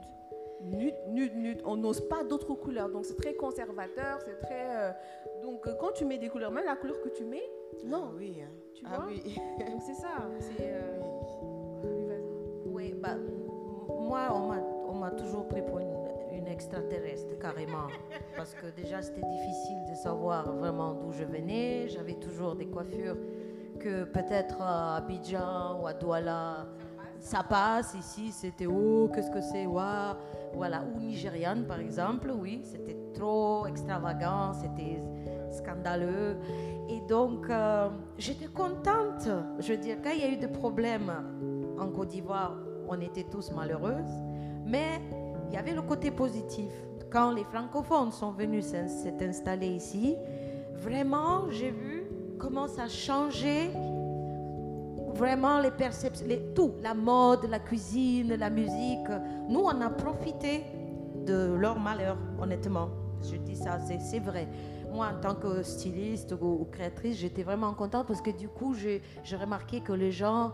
Nude, nude, nude. On n'ose pas d'autres couleurs. Donc c'est très conservateur, c'est très. euh, Donc euh, quand tu mets des couleurs, même la couleur que tu mets, non. Ah oui, hein. Tu ah vois? oui. <laughs> Donc c'est ça. C'est. euh, oui, bah, moi, on m'a, on m'a toujours pris pour une, une extraterrestre, carrément. <laughs> Parce que déjà, c'était difficile de savoir vraiment d'où je venais. J'avais toujours des coiffures que peut-être à Abidjan ou à Douala, ça passe. Ici, c'était oh, qu'est-ce que c'est Waouh Voilà. Ou nigériane, par exemple, oui, c'était trop extravagant, c'était scandaleux. Et donc, euh, j'étais contente. Je veux dire, quand il y a eu des problèmes en Côte d'Ivoire, on était tous malheureuses. Mais il y avait le côté positif. Quand les francophones sont venus s'in- s'être installés ici, vraiment, j'ai vu comment ça changeait vraiment les perceptions, tout, la mode, la cuisine, la musique. Nous, on a profité de leur malheur, honnêtement. Je dis ça, c'est vrai. Moi, en tant que styliste ou, créatrice, j'étais vraiment contente parce que du coup, j'ai remarqué que les gens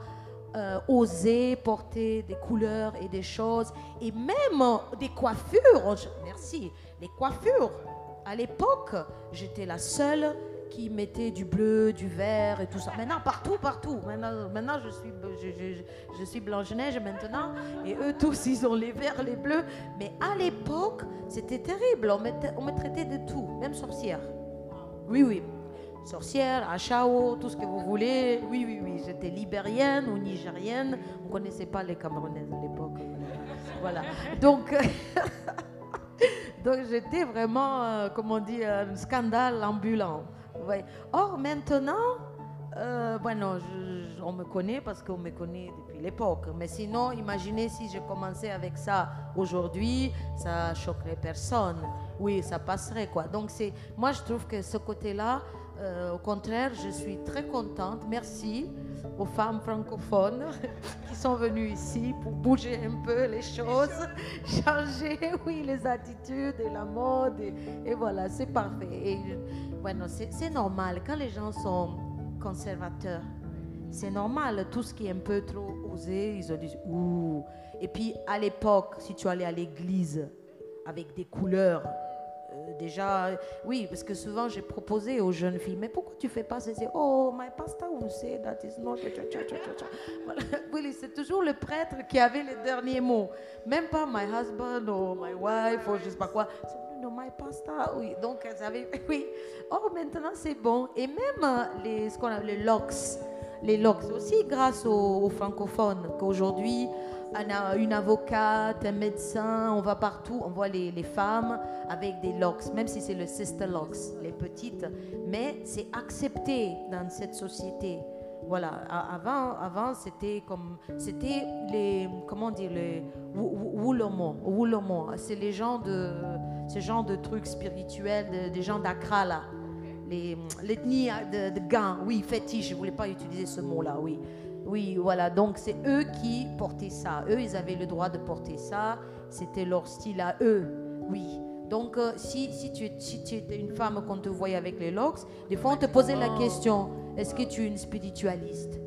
euh, osaient porter des couleurs et des choses, et même euh, des coiffures. Merci. Les coiffures. À l'époque, j'étais la seule qui mettait du bleu, du vert et tout ça. Maintenant, partout, partout. Maintenant, maintenant je, suis, je, suis Blanche-Neige maintenant. Et eux tous, ils ont les verts, les bleus. Mais à l'époque, c'était terrible. On, on me traitait de tout, même sorcière. Oui, oui. Sorcière, achao, tout ce que vous voulez. Oui, oui, oui. J'étais libérienne ou nigérienne. On ne connaissait pas les Camerounaises à l'époque. Voilà. Donc, <laughs> donc j'étais vraiment, euh, comment dire, un scandale ambulant. Or, maintenant, euh, on me connaît parce qu'on me connaît depuis l'époque. Mais sinon, imaginez si je commençais avec ça aujourd'hui, ça choquerait personne. oui, ça passerait quoi. Donc moi je trouve que ce côté-là, euh, au contraire, je suis très contente. Merci aux femmes francophones <laughs> qui sont venues ici pour bouger un peu les choses, <laughs> changer, oui, les attitudes et la mode. Et, voilà, c'est parfait. Bueno, c'est normal quand les gens sont conservateurs. C'est normal, tout ce qui est un peu trop osé, ils ont dit ouh. Et puis à l'époque, si tu allais à l'église avec des couleurs, déjà, oui, parce que souvent j'ai proposé aux jeunes filles, mais pourquoi tu fais pas ça Oh, my pastor will say that is not. <laughs> Oui, c'est toujours le prêtre qui avait les derniers mots. Même pas my husband ou my wife ou je sais pas quoi. Non, my pastor, oui. Donc, elles avaient, <laughs> oui. Oh, maintenant c'est bon. Et même euh, les, ce qu'on appelle les locks, les locks, aussi grâce aux francophones qu'aujourd'hui, une avocate, un médecin, on va partout, on voit les, les femmes avec des locks, même si c'est le sister locks, les petites, mais c'est accepté dans cette société. Voilà, avant, avant c'était comme, c'était les, comment dire, les Wulomo, c'est les gens de, ce genre de trucs spirituels, des gens d'Accra là, l'ethnie de, de oui, fétiche, je voulais pas utiliser ce mot-là, oui. Oui, voilà. Donc, c'est eux qui portaient ça. Eux, ils avaient le droit de porter ça. C'était leur style à eux. Oui. Donc, euh, si, si, tu, si tu étais une femme qu'on te voyait avec les locks, des fois, on te posait la question est-ce que tu es une spiritualiste?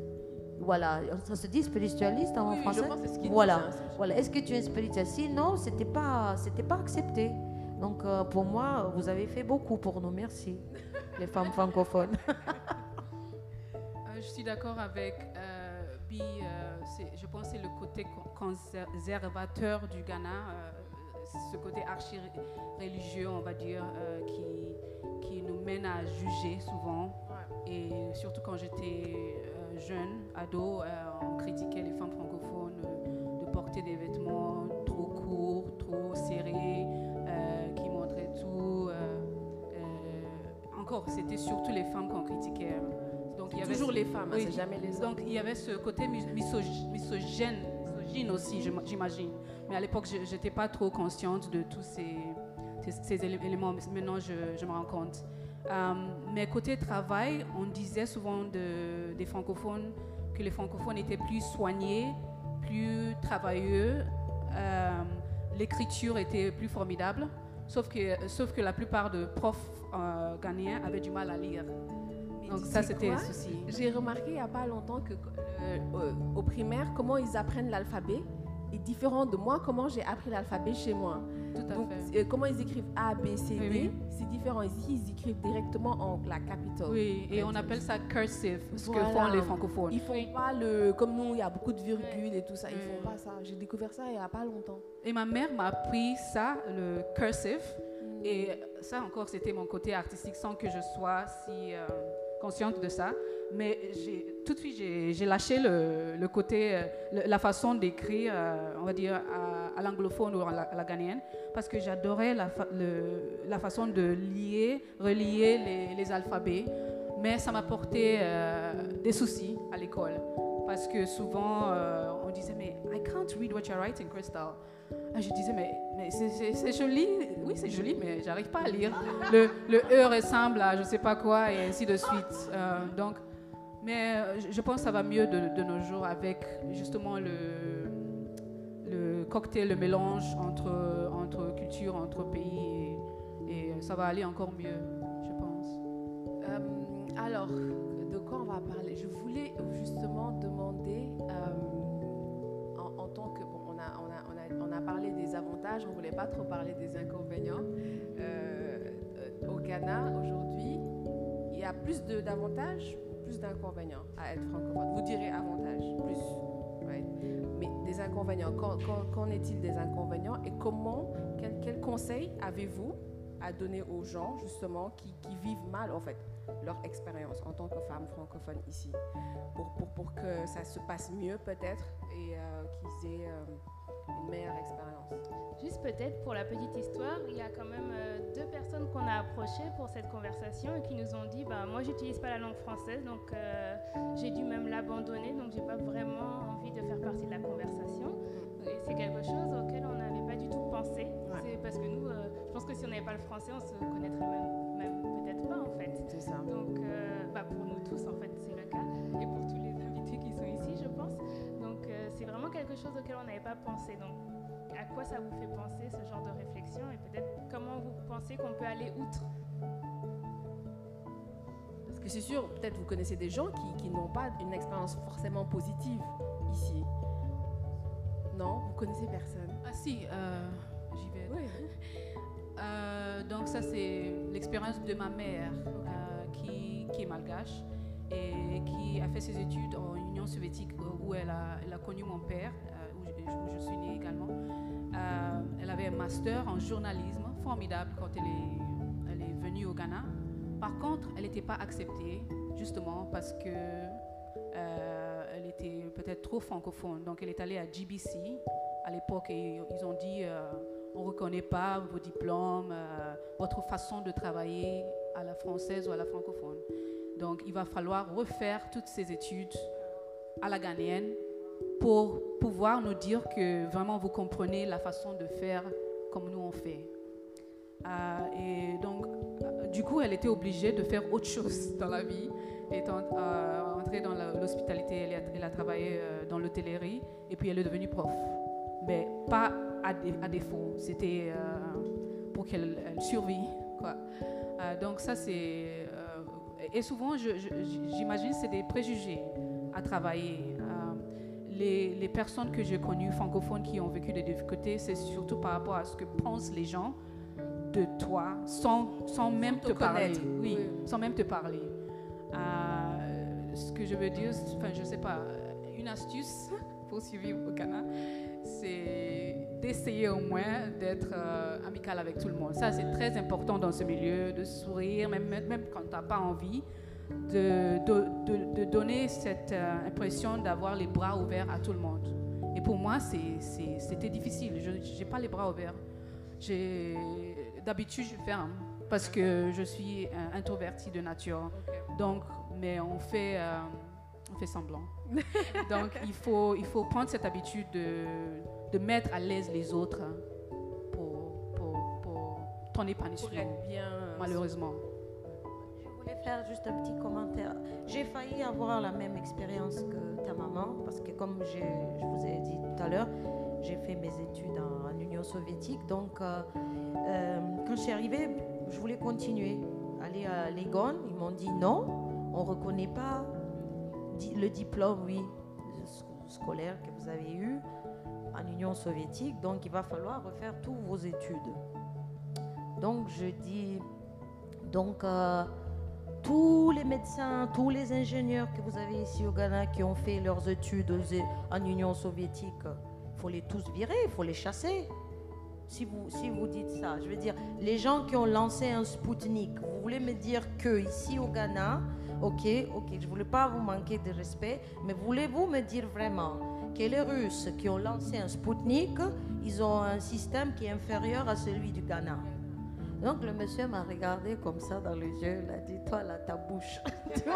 Voilà. Ça se dit spiritualiste en français? Voilà. voilà. Est-ce que tu es une spiritualiste? Sinon, ce n'était pas, pas accepté. Donc, euh, pour moi, vous avez fait beaucoup pour nous. Merci, les femmes francophones. <laughs> Euh, je suis d'accord avec euh, je pense que c'est le côté conservateur du Ghana, euh, ce côté archi-religieux, on va dire, euh, qui, qui nous mène à juger souvent. Et surtout quand j'étais jeune, ado, on critiquait les femmes francophones de porter des vêtements trop courts, trop serrés, qui montraient tout. encore, c'était surtout les femmes qu'on critiquait. Donc il y avait toujours les femmes, hein, c'est jamais les hommes. Donc il y avait ce côté misogyne, misogyne aussi, j'imagine. Mais à l'époque, je n'étais pas trop consciente de tous ces, ces, éléments. Maintenant, je, je, me rends compte. Euh, mais côté travail, on disait souvent de, des francophones que les francophones étaient plus soignés, plus travailleux. Euh, l'écriture était plus formidable. Sauf que, sauf que la plupart de profs euh, ghanéens avaient du mal à lire. Donc ça, c'était un souci. J'ai remarqué il n'y a pas longtemps que euh, au primaire, comment ils apprennent l'alphabet est différent de moi, comment j'ai appris l'alphabet chez moi. Tout à Donc, fait. Euh, comment ils écrivent A, B, C, D, c'est différent. Ici, ils écrivent directement en la capitale. Oui, et on appelle ça cursive, ce que font les francophones. Ils font pas le... Comme nous, il y a beaucoup de virgules et tout ça. Ils font pas ça. J'ai découvert ça il n'y a pas longtemps. Et ma mère m'a appris ça, le cursive. Mm. Et ça encore, c'était mon côté artistique sans que je sois si... Euh, consciente de ça. Mais tout de suite, j'ai lâché le, côté, euh, la façon d'écrire, euh, on va dire, à, l'anglophone ou à la, ghanéenne, parce que j'adorais la, façon de lier, relier les, alphabets. Mais ça m'a porté euh, des soucis à l'école, parce que souvent, on disait, mais I can't read what you're writing, Crystal. Ah, je disais, mais, mais c'est joli, oui, c'est joli, mais j'arrive pas à lire. <laughs> Le, le, E ressemble à je sais pas quoi, et ainsi de suite. Euh, donc, mais euh, je pense que ça va mieux de, nos jours avec justement le, le cocktail, le mélange entre, entre cultures, entre pays, et, ça va aller encore mieux, je pense. Euh, alors, de quoi on va parler? Je voulais justement demander parler des avantages, on ne voulait pas trop parler des inconvénients. Euh, au Ghana, aujourd'hui, il y a plus d'avantages ou plus d'inconvénients à être francophone Vous direz avantages, plus. Mais des inconvénients, qu'en est-il des inconvénients et comment, quels quel conseils avez-vous à donner aux gens justement qui, vivent mal en fait leur expérience en tant que femme francophone ici pour, pour, pour que ça se passe mieux peut-être et euh, qu'ils aient euh, une meilleure expérience. Juste peut-être pour la petite histoire, il y a quand même euh, deux personnes qu'on a approchées pour cette conversation et qui nous ont dit bah, Moi, j'utilise pas la langue française, donc j'ai dû même l'abandonner, donc j'ai pas vraiment envie de faire partie de la conversation. Et c'est quelque chose auquel on C'est parce que nous, euh, je pense que si on n'avait pas le français, on se connaîtrait même, même peut-être pas en fait. C'est ça. Donc, euh, bah, pour nous tous, en fait, c'est le cas. Et pour tous les invités qui sont ici, je pense. Donc, euh, c'est vraiment quelque chose auquel on n'avait pas pensé. Donc, à quoi ça vous fait penser, ce genre de réflexion? Et peut-être comment vous pensez qu'on peut aller outre? Parce que c'est sûr, peut-être vous connaissez des gens qui, qui n'ont pas une expérience forcément positive ici. Non, vous connaissez personne? Ah si, euh, Oui. Euh, donc ça c'est l'expérience de ma mère euh, qui, qui est malgache et qui a fait ses études en Union soviétique où elle a, elle a connu mon père, euh, où, je, où je suis née également. Euh, elle avait un master en journalisme, formidable quand elle est, elle est venue au Ghana. Par contre, elle n'était pas acceptée justement parce que euh, elle était peut-être trop francophone. Donc elle est allée à GBC à l'époque et ils ont dit euh, on ne reconnaît pas vos diplômes, euh, votre façon de travailler à la française ou à la francophone. Donc il va falloir refaire toutes ces études à la ghanéenne pour pouvoir nous dire que vraiment vous comprenez la façon de faire comme nous on fait. Euh, et donc, euh, du coup, elle était obligée de faire autre chose <laughs> dans la vie. Étant euh, entrée dans l'hospitalité, elle, a- travaillé dans l'hôtellerie et puis elle est devenue prof. Mais pas à, dé- à défaut, c'était euh, pour qu'elle elle survit. Quoi. Euh, donc ça, c'est... euh, et souvent, j'imagine, c'est des préjugés à travailler. Les, les personnes que j'ai connues francophones qui ont vécu des difficultés, c'est surtout par rapport à ce que pensent les gens de toi sans, sans même te te, parler. Oui, Oui. sans même te parler. Euh, ce que je veux dire, enfin, je sais pas, une astuce pour survivre au Ghana, c'est d'essayer au moins d'être euh, amical avec tout le monde. Ça, c'est très important dans ce milieu, de sourire, même, même quand tu n'as pas envie, de, de, de- de donner cette euh, impression d'avoir les bras ouverts à tout le monde. Et pour moi, c'était difficile. Je n'ai pas les bras ouverts. D'habitude, je ferme parce que je suis euh, introvertie de nature. Donc, mais on fait, euh, on fait semblant. <laughs> Donc, il faut, il faut prendre cette habitude de, de mettre à l'aise les autres pour, pour, pour ton Pour épanouissement, être bien. euh, malheureusement. Je voulais faire juste un petit commentaire. J'ai failli avoir la même expérience que ta maman, parce que comme j'ai- je vous ai dit tout à l'heure, j'ai fait mes études en, en Union soviétique. Donc, euh, euh, quand je suis arrivée, je voulais continuer. Aller à Legon, ils m'ont dit non, on ne reconnaît pas le diplôme, oui, sc- scolaire que vous avez eu en Union soviétique. Donc, il va falloir refaire toutes vos études. Donc, je dis, donc, euh, tous les médecins, tous les ingénieurs que vous avez ici au Ghana qui ont fait leurs études en Union soviétique, il faut les tous virer, il faut les chasser. Si vous, si vous dites ça, je veux dire, les gens qui ont lancé un Spoutnik, vous voulez me dire que ici au Ghana, ok, ok, je ne voulais pas vous manquer de respect, mais voulez-vous me dire vraiment que les Russes qui ont lancé un Spoutnik, ils ont un système qui est inférieur à celui du Ghana? Donc le monsieur m'a regardé comme ça dans les yeux, il a dit, toi là, ta bouche. <laughs>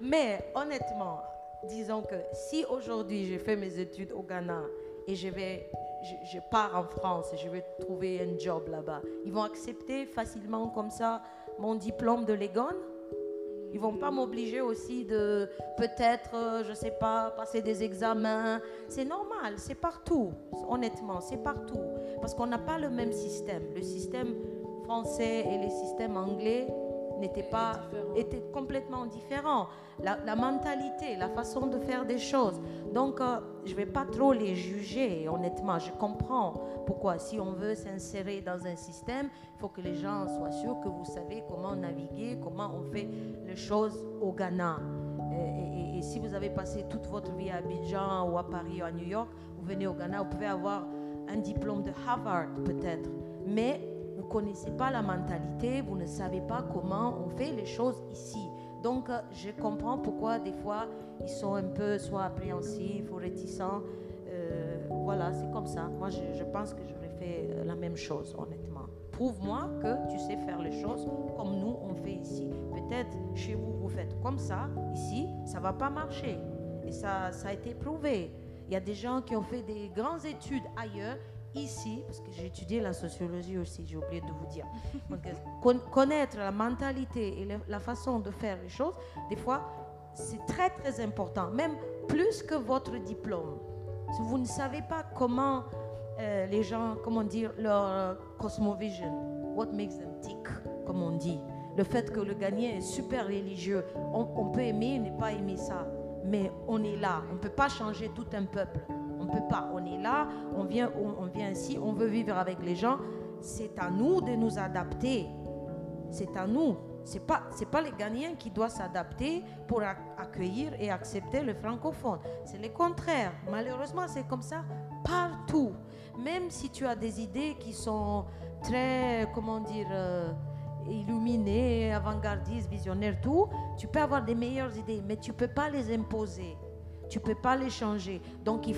Mais honnêtement, disons que si aujourd'hui j'ai fait mes études au Ghana et je vais, je, pars en France et je vais trouver un job là-bas, ils vont accepter facilement comme ça mon diplôme de Legon ils vont pas m'obliger aussi de peut-être, euh, je sais pas, passer des examens. C'est normal, c'est partout. Honnêtement, c'est partout. Parce qu'on n'a pas le même système. Le système français et les systèmes anglais n'étaient pas différent. étaient complètement différents. La, la mentalité, la façon de faire des choses. Donc, euh, je vais pas trop les juger. Honnêtement, je comprends pourquoi. Si on veut s'insérer dans un système, il faut que les gens soient sûrs que vous savez comment naviguer, comment on fait les choses au Ghana. Et, et- et si vous avez passé toute votre vie à Abidjan ou à Paris ou à New York, vous venez au Ghana, vous pouvez avoir un diplôme de Harvard peut-être, mais ne connaissez pas la mentalité, vous ne savez pas comment on fait les choses ici. Donc, euh, je comprends pourquoi des fois ils sont un peu soit appréhensifs ou réticents. Euh, voilà, c'est comme ça. Moi, je, je pense que j'aurais fait euh, la même chose, honnêtement. Prouve-moi que tu sais faire les choses comme nous on fait ici. Peut-être chez vous, vous faites comme ça. Ici, ça va pas marcher. Et ça, ça a été prouvé. Il y a des gens qui ont fait des grandes études ailleurs, ici, parce que j'ai étudié la sociologie aussi, j'ai oublié de vous dire. Euh, con- connaître la mentalité et la façon de faire les choses, des fois, c'est très très important, même plus que votre diplôme. Si vous ne savez pas comment euh, les gens, comment dire, leur euh, cosmovision, what makes them tick, comme on dit, le fait que le Ghanéen est super religieux, on, peut aimer, ne pas aimer ça, mais on est là, on ne peut pas changer tout un peuple, on ne peut pas, on est là, on vient, on, vient ici, on veut vivre avec les gens, c'est à nous de nous adapter, c'est à nous. C'est pas c'est pas les Ghanéens qui doivent s'adapter pour ac- accueillir et accepter le francophone. C'est le contraire. Malheureusement, c'est comme ça partout. Même si tu as des idées qui sont très comment dire euh, illuminées, avant-gardistes, visionnaires, tout, tu peux avoir des meilleures idées, mais tu peux pas les imposer. Tu peux pas les changer. Donc il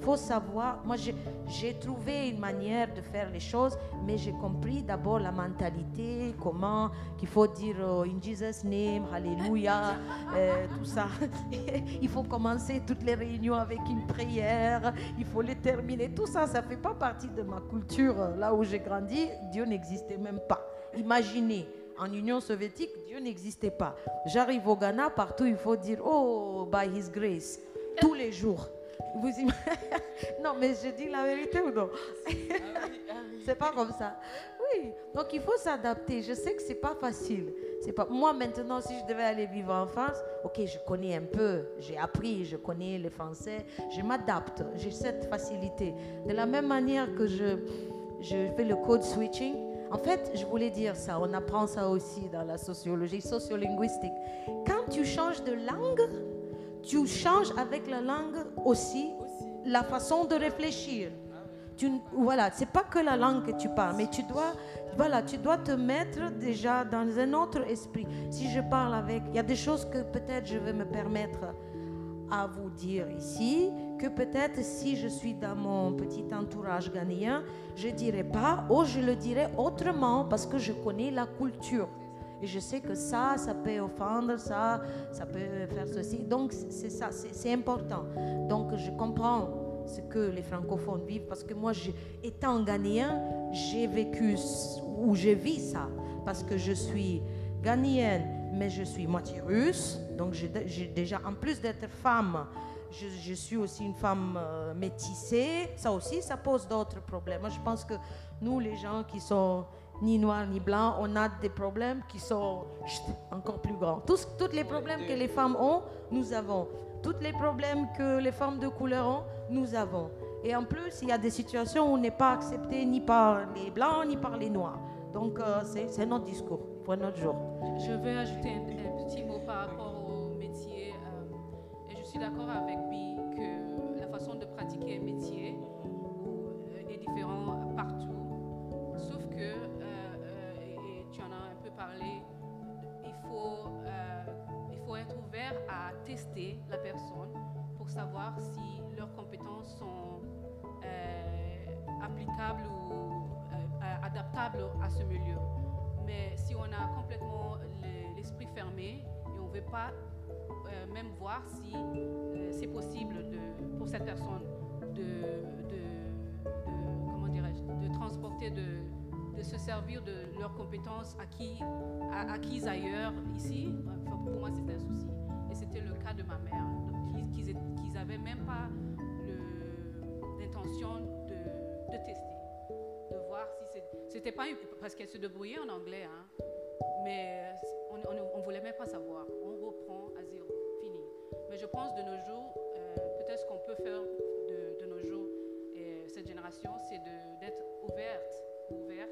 faut, savoir. Moi, j'ai- trouvé une manière de faire les choses, mais j'ai compris d'abord la mentalité, comment qu'il faut dire euh, in Jesus name, Alléluia, euh, tout ça. <laughs> il faut commencer toutes les réunions avec une prière. Il faut les terminer. Tout ça, ça fait pas partie de ma culture. Là où j'ai grandi, Dieu n'existait même pas. Imaginez. En Union soviétique, Dieu n'existait pas. J'arrive au Ghana, partout il faut dire Oh, by His grace, tous les jours. Vous <laughs> non, mais je dis la vérité ou non? <laughs> C'est pas comme ça. Oui, donc il faut s'adapter. Je sais que c'est pas facile. C'est pas moi maintenant si je devais aller vivre en France, OK, je connais un peu, j'ai appris, je connais le français, je m'adapte, j'ai cette facilité. De la même manière que je fais le code switching. En fait, je voulais dire ça, on apprend ça aussi dans la sociologie sociolinguistique. Quand tu changes de langue, tu changes avec la langue aussi la façon de réfléchir. Tu, voilà, c'est pas que la langue que tu parles, mais tu dois, voilà, tu dois te mettre déjà dans un autre esprit. Si je parle avec, il y a des choses que peut-être je vais me permettre à vous dire ici, que peut-être si je suis dans mon petit entourage ghanéen, je dirais pas, ou je le dirais autrement parce que je connais la culture. Et je sais que ça, ça peut offendre, ça, ça peut faire ceci. Donc, c'est ça, c'est important. Donc, je comprends ce que les francophones vivent parce que moi, je- étant ghanéen, j'ai vécu ou j'ai vu ça parce que je suis ghanéenne, mais je suis moitié russe. Donc, j'ai dé- j'ai déjà, en plus d'être femme, je, suis aussi une femme euh, métissée. Ça aussi, ça pose d'autres problèmes. Moi, je pense que nous, les gens qui sont ni noirs ni blancs, on a des problèmes qui sont encore plus grands. Tous, tous les problèmes que les femmes ont, nous avons. Tous les problèmes que les femmes de couleur ont, nous avons. Et en plus, il y a des situations où on n'est pas accepté ni par les blancs ni par les noirs. Donc, euh, c'est notre discours pour un autre jour. Je vais ajouter un, petit mot par rapport au métier. euh, et je suis d'accord avec Bi que la façon de pratiquer un métier euh, est différente partout. Sauf que, et, tu en as un peu parlé, il faut, il faut être ouvert à tester la personne pour savoir si leurs compétences sont applicables à ce milieu. Mais si on a complètement le- l'esprit fermé et on ne veut pas euh, même voir si euh, c'est possible pour cette personne de, de- de- de transporter, de, de se servir de leurs compétences acquises ailleurs, ici, pour moi c'était un souci. Et c'était le cas de ma mère, qu'ils- qu'ils aient- qu'ils n'avaient même pas l'intention de, tester c'était pas parce qu'elle se débrouillait en anglais, hein, mais on, on voulait même pas savoir. On reprend à zéro, fini. Mais je pense de nos jours, euh, peut-être ce qu'on peut faire de, de nos jours, et cette génération, c'est d'être ouverte, ouvert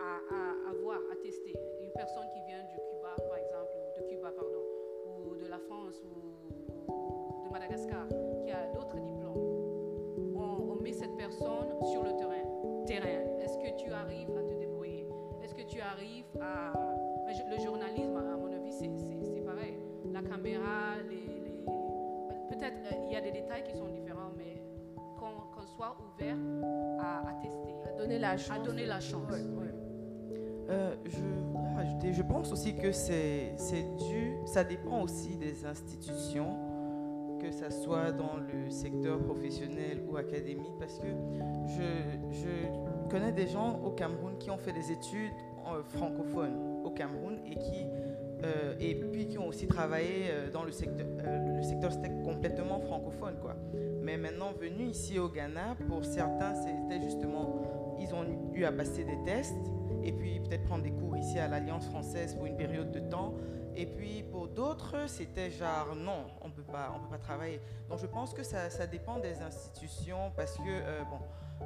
à, à, voir, à tester. Une personne qui vient du Cuba, par exemple, de Cuba, pardon, ou de la France, ou de Madagascar, À... Le journalisme, à mon avis, c'est- pareil. La caméra, les... les- Peut-être euh, il y a des détails qui sont différents, mais qu'on qu'on soit ouvert à, à tester, À donner la chance. à donner la chance. Ouais, ouais. Euh, je voudrais rajouter, je pense aussi que c'est c'est dû, ça dépend aussi des institutions que ça soit dans le secteur professionnel ou académique, parce que je, je connais des gens au Cameroun qui ont fait des études francophones au Cameroun et qui euh, et puis qui ont aussi travaillé euh, dans le secteur, le secteur complètement francophone. Quoi. Mais maintenant, venus ici au Ghana, pour certains, c'était justement, ils ont eu à passer des tests et puis peut-être prendre des cours ici à l'Alliance française pour une période de temps. Et puis pour d'autres, c'était genre non, on peut pas, on peut pas travailler. Donc je pense que ça, ça dépend des institutions parce que euh, bon,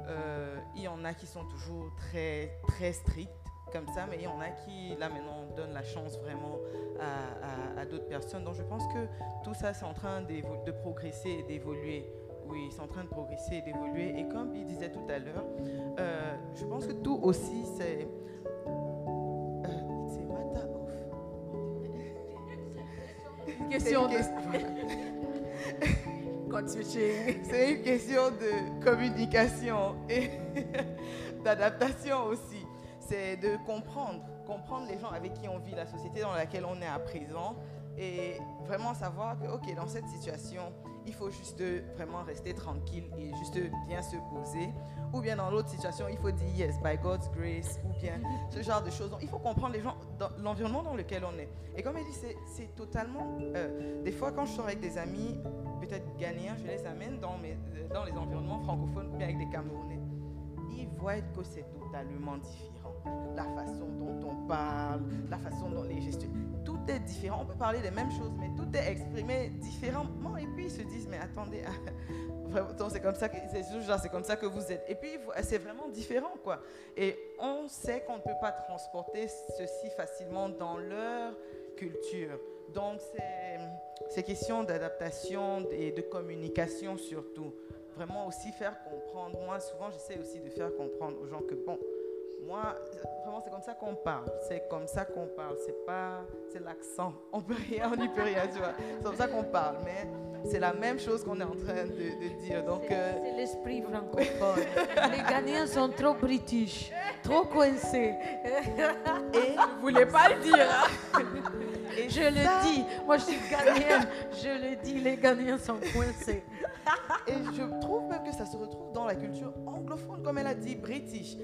euh, il y en a qui sont toujours très très stricts comme ça, mais il y en a qui là maintenant donnent la chance vraiment à, à, d'autres personnes. Donc je pense que tout ça c'est en train de progresser et d'évoluer. Oui, c'est en train de progresser et d'évoluer. Et comme il disait tout à l'heure, euh, je pense que tout aussi c'est question de... C'est une question de communication et <laughs> d'adaptation aussi. C'est de comprendre, comprendre les gens avec qui on vit, la société dans laquelle on est à présent et vraiment savoir que, ok, dans cette situation, il faut juste vraiment rester tranquille et juste bien se poser. Ou bien dans l'autre situation, il faut dire yes, by God's grace, ou bien <laughs> ce genre de choses. Donc, il faut comprendre les gens, l'environnement dans lequel on est. Et comme elle dit, c'est totalement. Euh, des fois, quand je sors avec des amis, peut-être ghanéens, je les amène dans, mes, dans les environnements francophones ou bien avec des Camerounais. Voient que c'est totalement différent. La façon dont on parle, la façon dont les gestions tout est différent. On peut parler des mêmes choses, mais tout est exprimé différemment. Et puis ils se disent, mais attendez, c'est comme ça que c'est comme ça que vous êtes. Et puis c'est vraiment différent, quoi. Et on sait qu'on ne peut pas transporter ceci facilement dans leur culture. Donc c'est question d'adaptation et de communication surtout. Vraiment aussi faire comprendre. Moi, souvent, j'essaie aussi de faire comprendre aux gens que bon moi, vraiment, c'est comme ça qu'on parle. C'est comme ça qu'on parle. C'est pas, c'est l'accent. <laughs> On peut rien, on n'y peut rien, tu vois. C'est comme ça qu'on parle, mais c'est la même chose qu'on est en train de, dire. Donc, c'est, euh, l'esprit francophone. Les Ghanéens sont trop british, trop coincés. Et <laughs> je voulais pas le dire. Hein? Et je le dis. Moi, je suis Ghanéenne. Je le dis. Les Ghanéens sont coincés. Et je trouve même que ça se retrouve dans la culture anglophone, comme elle a dit, british.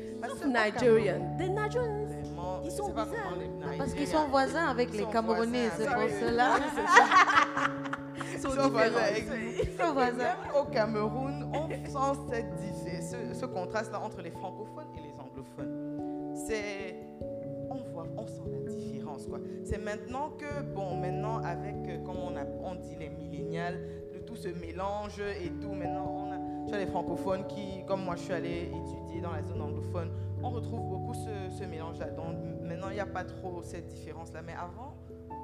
Nigerian. Les Nigerians, <laughs> ils sont voisins. Parce qu'ils sont voisins avec les Camerounais, c'est pour cela. Ils sont voisins. au Cameroun, on sent cette, ce, ce contraste-là entre les francophones et les anglophones. C'est on voit, on sent la différence. quoi. C'est maintenant que, bon, maintenant, avec, euh, comme on, a, on dit, les millénials, tout se mélange et tout. Maintenant, on a, tu as les francophones qui, comme moi, je suis allée étudier dans la zone anglophone. On retrouve beaucoup ce, ce mélange-là. Donc, maintenant, il n'y a pas trop cette différence-là. Mais avant,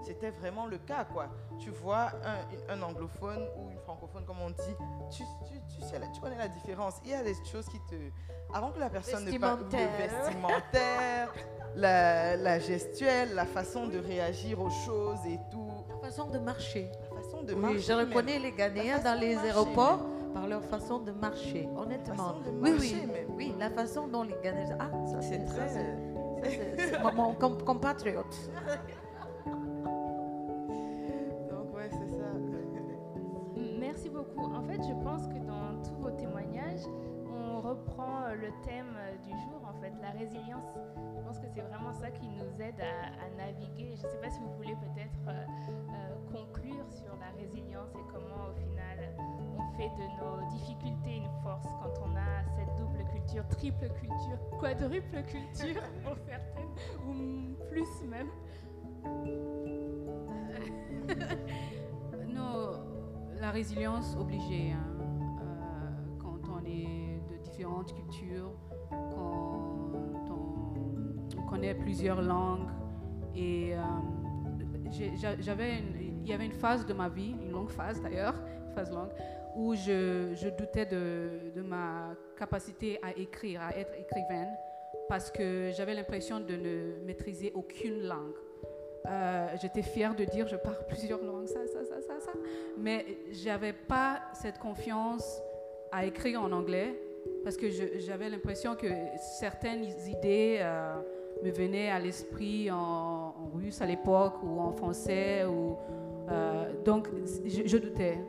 c'était vraiment le cas, quoi. Tu vois un, un, anglophone ou une francophone, comme on dit, tu, tu, tu, sais, tu connais la différence. Il y a des choses qui te... Avant que la personne ne parle de vestimentaire, la, la gestuelle, la façon de réagir aux choses et tout. La façon de marcher de oui, je reconnais les Ghanéens dans les aéroports par leur façon de marcher, honnêtement. oui, oui, oui, la façon dont les Ghanéens. Ah, ça c'est très. C'est mon compatriote. <laughs> Donc, ouais, c'est ça. <laughs> Merci beaucoup. En fait, je pense que dans tous vos témoignages, on reprend le thème du jour, la résilience. Je pense que c'est vraiment ça qui nous aide à, naviguer. Je ne sais pas si vous voulez peut-être euh, euh, conclure sur la résilience et comment au final on fait de nos difficultés une force quand on a cette double culture, triple culture, quadruple culture <laughs> pour certaines, ou plus même. non, la résilience obligée. Hein. Euh, quand on est de différentes cultures, connaît plusieurs langues. Et euh, j'avais il y avait une phase de ma vie, une longue phase d'ailleurs, phase longue, où je, je doutais de, de, ma capacité à écrire, à être écrivaine, parce que j'avais l'impression de ne maîtriser aucune langue. Euh, j'étais fière de dire je parle <laughs> plusieurs langues, ça, ça, ça, ça, ça. Mais j'avais pas cette confiance à écrire en anglais parce que j'avais l'impression que certaines idées euh, me venait à l'esprit en, russe à l'époque ou en français. Ou, euh, donc, je, doutais.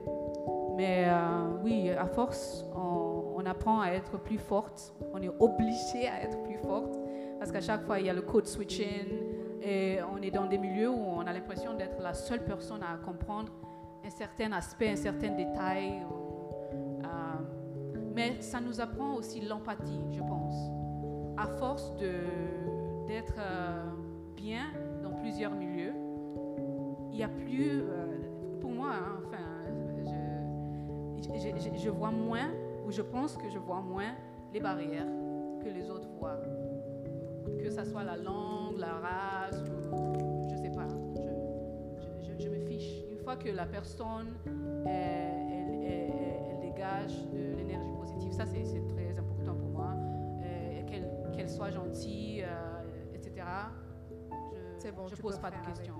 Mais euh, oui, à force, on, apprend à être plus forte. On est obligé à être plus forte parce qu'à chaque fois, il y a le code switching et on est dans des milieux où on a l'impression d'être la seule personne à comprendre un certain aspect, un certain détail. euh, mais ça nous apprend aussi l'empathie, je pense. À force de- d'être euh, bien dans plusieurs milieux, il n'y a plus, euh, pour moi, hein, enfin, je, vois moins, ou je pense que je vois moins les barrières que les autres voient. Que ce soit la langue, la race, je sais pas. Je, je- me fiche. Une fois que la personne, elle, dégage de l'énergie positive, ça c'est très important pour moi, euh, qu'elle soit gentille. Je C'est bon, pose peux pas de questions.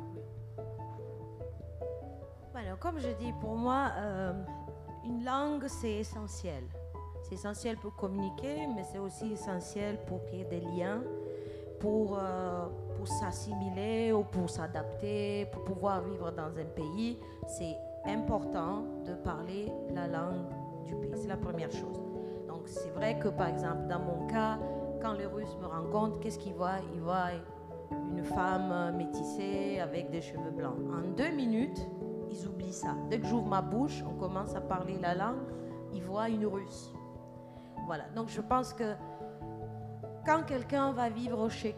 Voilà, comme je dis, pour moi, euh, une langue, c'est essentiel. C'est essentiel pour communiquer, mais c'est aussi essentiel pour créer des liens, pour, euh, pour s'assimiler ou pour s'adapter, pour pouvoir vivre dans un pays. C'est important de parler la langue du pays. C'est la première chose. Donc, c'est vrai que, par exemple, dans mon cas, quand les Russes me rencontrent, qu'est-ce qu'ils voient? Ils voient une femme métissée avec des cheveux blancs. En deux minutes, ils oublient ça. Dès que j'ouvre ma bouche, on commence à parler la langue, ils voient une russe. Voilà, donc je pense que quand quelqu'un va vivre chez,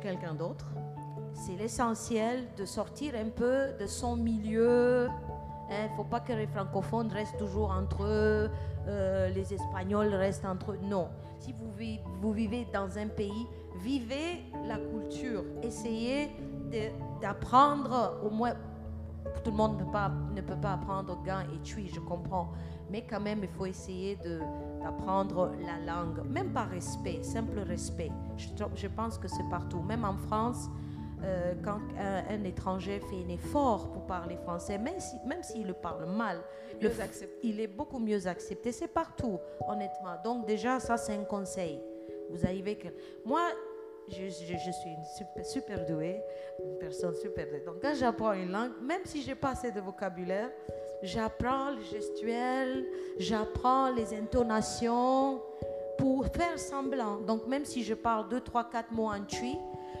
quelqu'un d'autre, c'est l'essentiel de sortir un peu de son milieu. Il ne faut pas que les francophones restent toujours entre eux, euh, les Espagnols restent entre eux. Non, si vous, vi- vous vivez dans un pays, vivez la culture. Essayez d'apprendre au moins tout le monde ne peut pas, apprendre Gan et Tui, je comprends. Mais quand même, il faut essayer d'apprendre la langue, même par respect, simple respect. Je pense que c'est partout. Même en France, euh, quand un, un étranger fait un effort pour parler français, même s'il si, même s'il le parle mal, il est beaucoup mieux accepté. C'est partout, honnêtement. Donc déjà, ça, c'est un conseil. Vous arrivez que... Moi, je, je- je suis une super, super douée, une personne super douée. Donc quand j'apprends une langue, même si j'ai pas assez de vocabulaire, j'apprends le gestuel, j'apprends les intonations pour faire semblant. Donc même si je parle deux, trois, quatre mots en tui,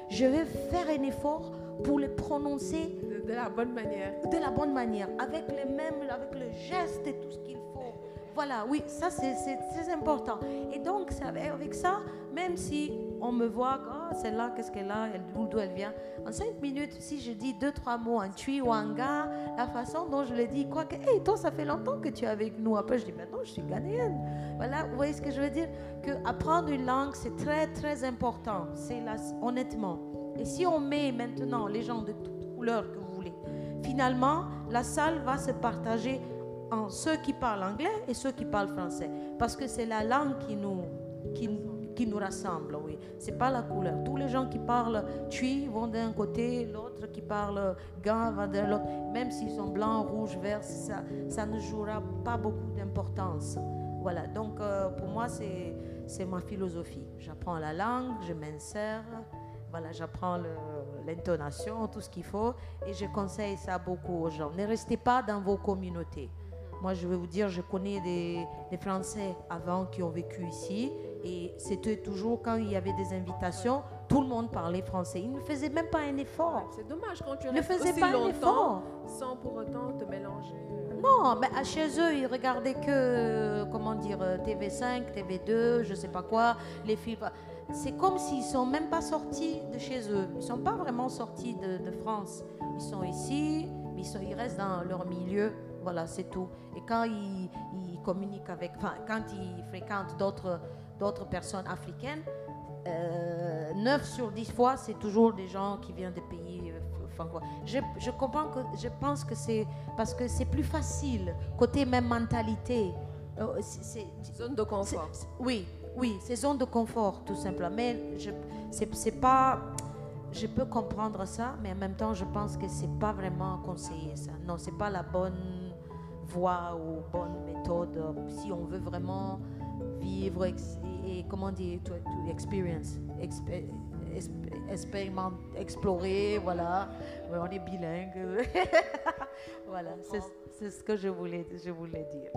je vais faire un effort pour les prononcer De, de la bonne manière. de la bonne manière, avec les mêmes, avec le geste et tout ce qu'il faut. Voilà, oui, ça c'est important. Et donc, avec ça, même si on me voit, ah, celle-là, qu'est-ce qu'elle a, d'où elle vient, en cinq minutes, si je dis deux, trois mots en tui ou en gars, la façon dont je le dis, quoi que, hé, toi, ça fait longtemps que tu es avec nous. Après, je dis, maintenant, je suis ghanéenne. Voilà, vous voyez ce que je veux dire? Que apprendre une langue, c'est très, très important. C'est là, honnêtement. Et si on met maintenant les gens de toute couleur que vous voulez, finalement, la salle va se partager en ceux qui parlent anglais et ceux qui parlent français. Parce que c'est la langue qui nous, qui, qui nous rassemble, oui. C'est pas la couleur. Tous les gens qui parlent tui vont d'un côté, l'autre qui parle gant va de l'autre. Même s'ils sont blancs, rouges, verts, ça, ça ne jouera pas beaucoup d'importance. Voilà, donc euh, pour moi, c'est ma philosophie. J'apprends la langue, je m'insère, voilà, j'apprends l'intonation, tout ce qu'il faut, et je conseille ça beaucoup aux gens. Ne restez pas dans vos communautés. Moi, je vais vous dire, je connais des, des Français avant qui ont vécu ici, et c'était toujours quand il y avait des invitations, tout le monde parlait français. Ils ne faisaient même pas un effort. C'est dommage quand tu Ne faisais aussi pas un effort. sans pour autant te mélanger. euh, Non, mais à chez eux, ils regardaient que, euh, comment dire, euh, TV5, TV2, je sais pas quoi, les films. C'est comme s'ils sont même pas sortis de chez eux. Ils sont pas vraiment sortis de, de France. Ils sont ici, mais ils, sont, ils restent dans leur milieu. Voilà, c'est tout. Et quand ils, ils communiquent avec, enfin, quand ils fréquentent d'autres, d'autres personnes africaines, euh, 9 sur 10 fois, c'est toujours des gens qui viennent des pays euh, francophones. Je, je comprends que, je pense que c'est parce que c'est plus facile, côté même mentalité. Euh, c'est- Zone de confort. Oui, oui, c'est zone de confort, tout simplement. Mais je, c'est, c'est pas. Je peux comprendre ça, mais en même temps, je pense que c'est pas vraiment conseillé ça. Non, c'est pas la bonne voie ou bonne méthode euh, si on veut vraiment vivre et, comment dire, to, experience, explorer, voilà. On est bilingue. <laughs> voilà, c'est c'est ce que je voulais, je voulais dire.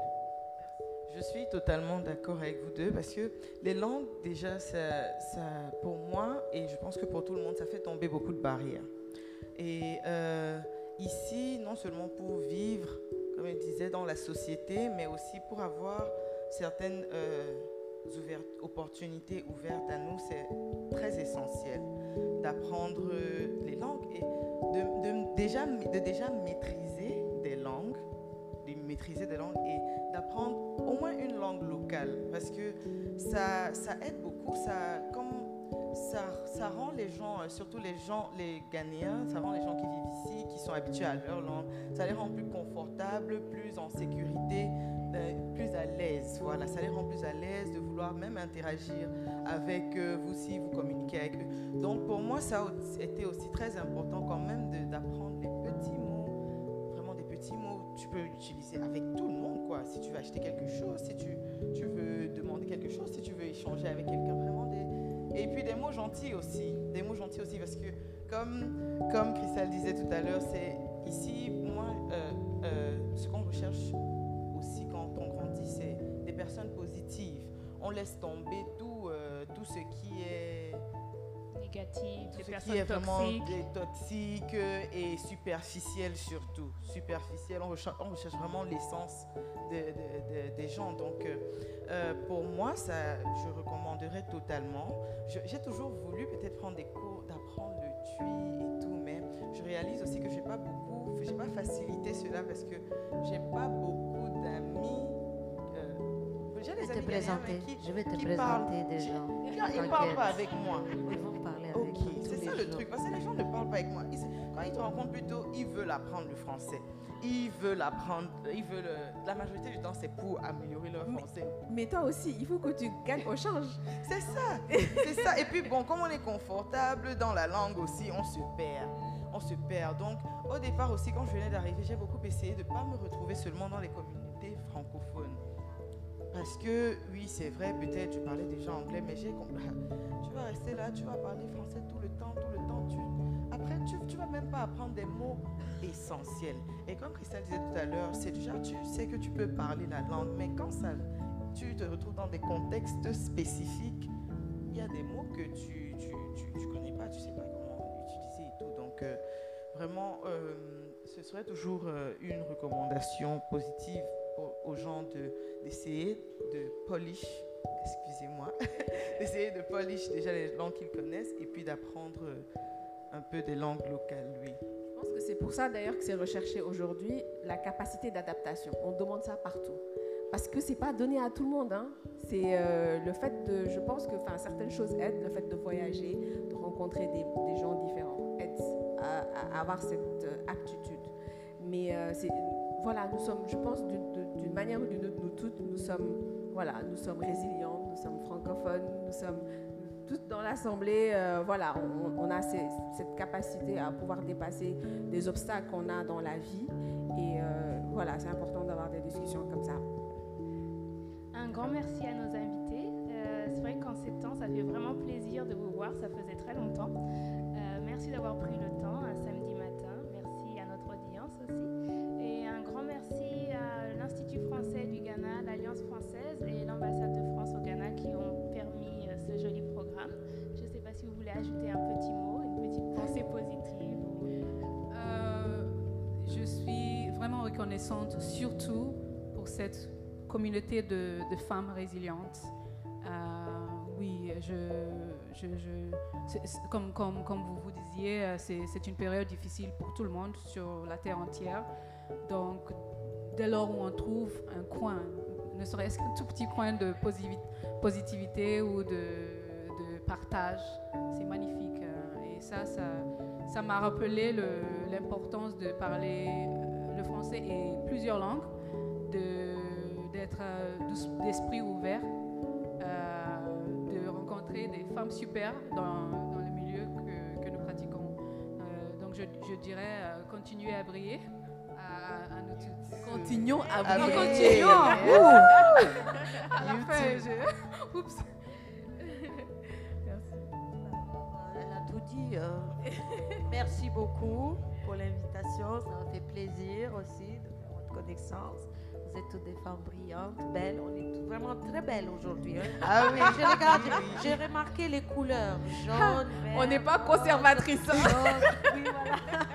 Je suis totalement d'accord avec vous deux parce que les langues, déjà, ça, ça, pour moi, et je pense que pour tout le monde, ça fait tomber beaucoup de barrières. Et euh, ici, non seulement pour vivre, comme je disais, dans la société, mais aussi pour avoir certaines euh, opportunités ouvertes à nous, c'est très essentiel d'apprendre euh, les langues et de, de déjà, de déjà maîtriser des langues, de maîtriser des langues et d'apprendre au moins une langue locale parce que ça, ça aide beaucoup, ça, comme ça, ça rend les gens, euh, surtout les gens, les Ghanéens, ça rend les gens qui vivent ici, qui sont habitués à leur langue, ça les rend plus confortables, plus en sécurité, plus à l'aise. Voilà, ça les rend plus à l'aise de vouloir même interagir avec euh, vous si vous communiquez avec eux. Donc pour moi, ça a été aussi très important quand même d'apprendre les petits mots, vraiment des petits mots. Tu peux l'utiliser avec tout le monde, quoi. Si tu veux acheter quelque chose, si tu, tu veux demander quelque chose, si tu veux échanger avec quelqu'un, vraiment des... Et puis des mots gentils aussi, des mots gentils aussi, parce que comme, comme Christelle disait tout à l'heure, c'est ici, moi, euh, euh, ce qu'on recherche des personnes positives. On laisse tomber tout, euh, tout ce qui est Négatif, tout des ce personnes qui est vraiment toxiques. toxique euh, et superficiel surtout. Superficiel, on recherche, on recherche vraiment l'essence de- de- de- des gens. Donc euh, pour moi, ça, je recommanderais totalement. J'ai toujours voulu peut-être prendre des cours d'apprendre le tui et tout, mais je réalise aussi que j'ai pas beaucoup, j'ai pas facilité cela parce que j'ai pas beaucoup. Je vais te présenter, qui, je vais te présenter des gens. ils ne parlent pas avec moi. Ils vont parler avec tous c'est ça le jours. truc, parce que les gens ne parlent pas avec moi. Ils- quand ils te rencontrent plutôt, ils veulent apprendre le français. Ils veulent apprendre, ils veulent. euh, La majorité du temps, c'est pour améliorer leur Mais- français. Mais toi aussi, il faut que tu gagnes au change. C'est ça, c'est ça. Et puis bon, comme on est confortable dans la langue aussi, on se perd. On se perd. Donc, au départ aussi, quand je venais d'arriver, j'ai beaucoup essayé de ne pas me retrouver seulement dans les communautés francophones. Parce que, oui, c'est vrai, peut-être je parlais déjà anglais, mais j'ai compris. <laughs> Tu vas rester là, tu vas parler français tout le temps, tout le temps. Tu... Après, tu ne vas même pas apprendre des mots essentiels. Et comme Christelle disait tout à l'heure, c'est déjà, tu sais que tu peux parler la langue, mais quand ça, tu te retrouves dans des contextes spécifiques, il y a des mots que tu tu, tu, tu connais pas, tu sais pas comment utiliser et tout. Donc, euh, vraiment, euh, ce serait toujours euh, une recommandation positive aux gens de- d'essayer de polish, excusez-moi, <laughs> d'essayer de polish déjà les langues qu'ils connaissent et puis d'apprendre euh, un peu des langues locales, oui. Je pense que c'est pour ça d'ailleurs que c'est recherché aujourd'hui la capacité d'adaptation. On demande ça partout. Parce que c'est pas donné à tout le monde. hein. C'est euh, le fait de, je pense que certaines choses aident, le fait de voyager, de rencontrer des, des gens différents, aide à, avoir cette euh, aptitude. Mais c'est, voilà, nous sommes, je pense, d'une manière ou d'une autre, nous toutes, nous sommes, voilà, nous sommes résilients, nous sommes francophones, nous sommes toutes dans l'assemblée, euh, voilà, on, a cette capacité à pouvoir dépasser des obstacles qu'on a dans la vie. Et euh, voilà, c'est important d'avoir des discussions comme ça. Un grand merci à nos invités. Euh, c'est vrai qu'en temps, ça fait vraiment plaisir de vous voir. Ça faisait très longtemps. Merci d'avoir pris le temps reconnaissante, surtout pour cette communauté de, femmes résilientes. Euh, oui, je, comme, comme, comme vous vous disiez, euh, c'est une période difficile pour tout le monde sur la terre entière. Donc, dès lors où on trouve un coin, ne serait-ce qu'un tout petit coin de positivité ou de, partage, c'est magnifique. euh, Et ça, ça, m'a rappelé l'importance de parler le français et plusieurs langues, de- d'être euh, d'ous- d'esprit ouvert, euh, de rencontrer des femmes super dans, dans le milieu que, que nous pratiquons. Euh, donc je, je dirais, euh, continuez à briller à, à nous toutes. Continuons à Ah, briller. continuons. <laughs> À la fin, YouTube. je- <laughs> Oups. <laughs> Elle a euh, merci beaucoup pour l'invitation. Ça m'a fait plaisir aussi de faire votre connaissance. Vous êtes toutes des femmes brillantes, belles. On est toutes vraiment très belles aujourd'hui. hein. Ah oui, J'ai regardé- j'ai remarqué les couleurs jaune, vert. On n'est pas rose, conservatrice. hein. jaune, oui, voilà.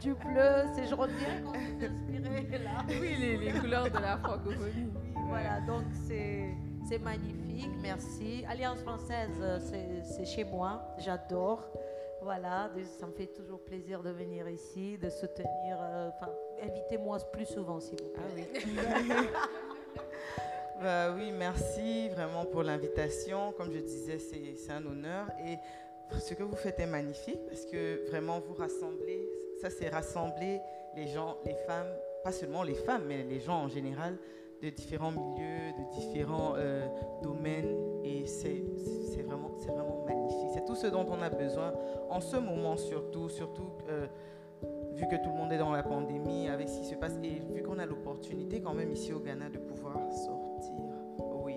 Du bleu, c'est je dirais qu'on s'est inspiré là. Oui, les, les couleurs de la francophonie. Oui, voilà, donc c'est c'est magnifique, merci. Alliance française, euh, c'est chez moi, j'adore. Voilà, ça me fait toujours plaisir de venir ici, de soutenir. euh, Enfin, invitez-moi plus souvent, s'il vous plaît. <laughs> Bah oui, merci vraiment pour l'invitation. Comme je disais, c'est un honneur. Et ce que vous faites est magnifique parce que vraiment vous rassemblez, ça c'est rassembler les gens, les femmes, pas seulement les femmes, mais les gens en général de différents milieux, de différents euh, domaines. Et c'est vraiment, vraiment magnifique. Tout ce dont on a besoin en ce moment surtout, surtout euh, vu que tout le monde est dans la pandémie, avec ce qui se passe, et vu qu'on a l'opportunité quand même ici au Ghana de pouvoir sortir. Oui,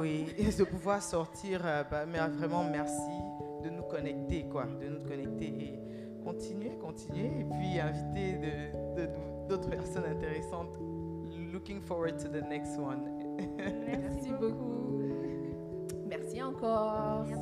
oui, et <laughs> de pouvoir sortir, euh, bah, mais vraiment merci de nous connecter, quoi, de nous connecter et continuer, continuer, et puis inviter de- de- de- d'autres personnes intéressantes. Looking forward to the next one. <laughs> Merci beaucoup. não corre.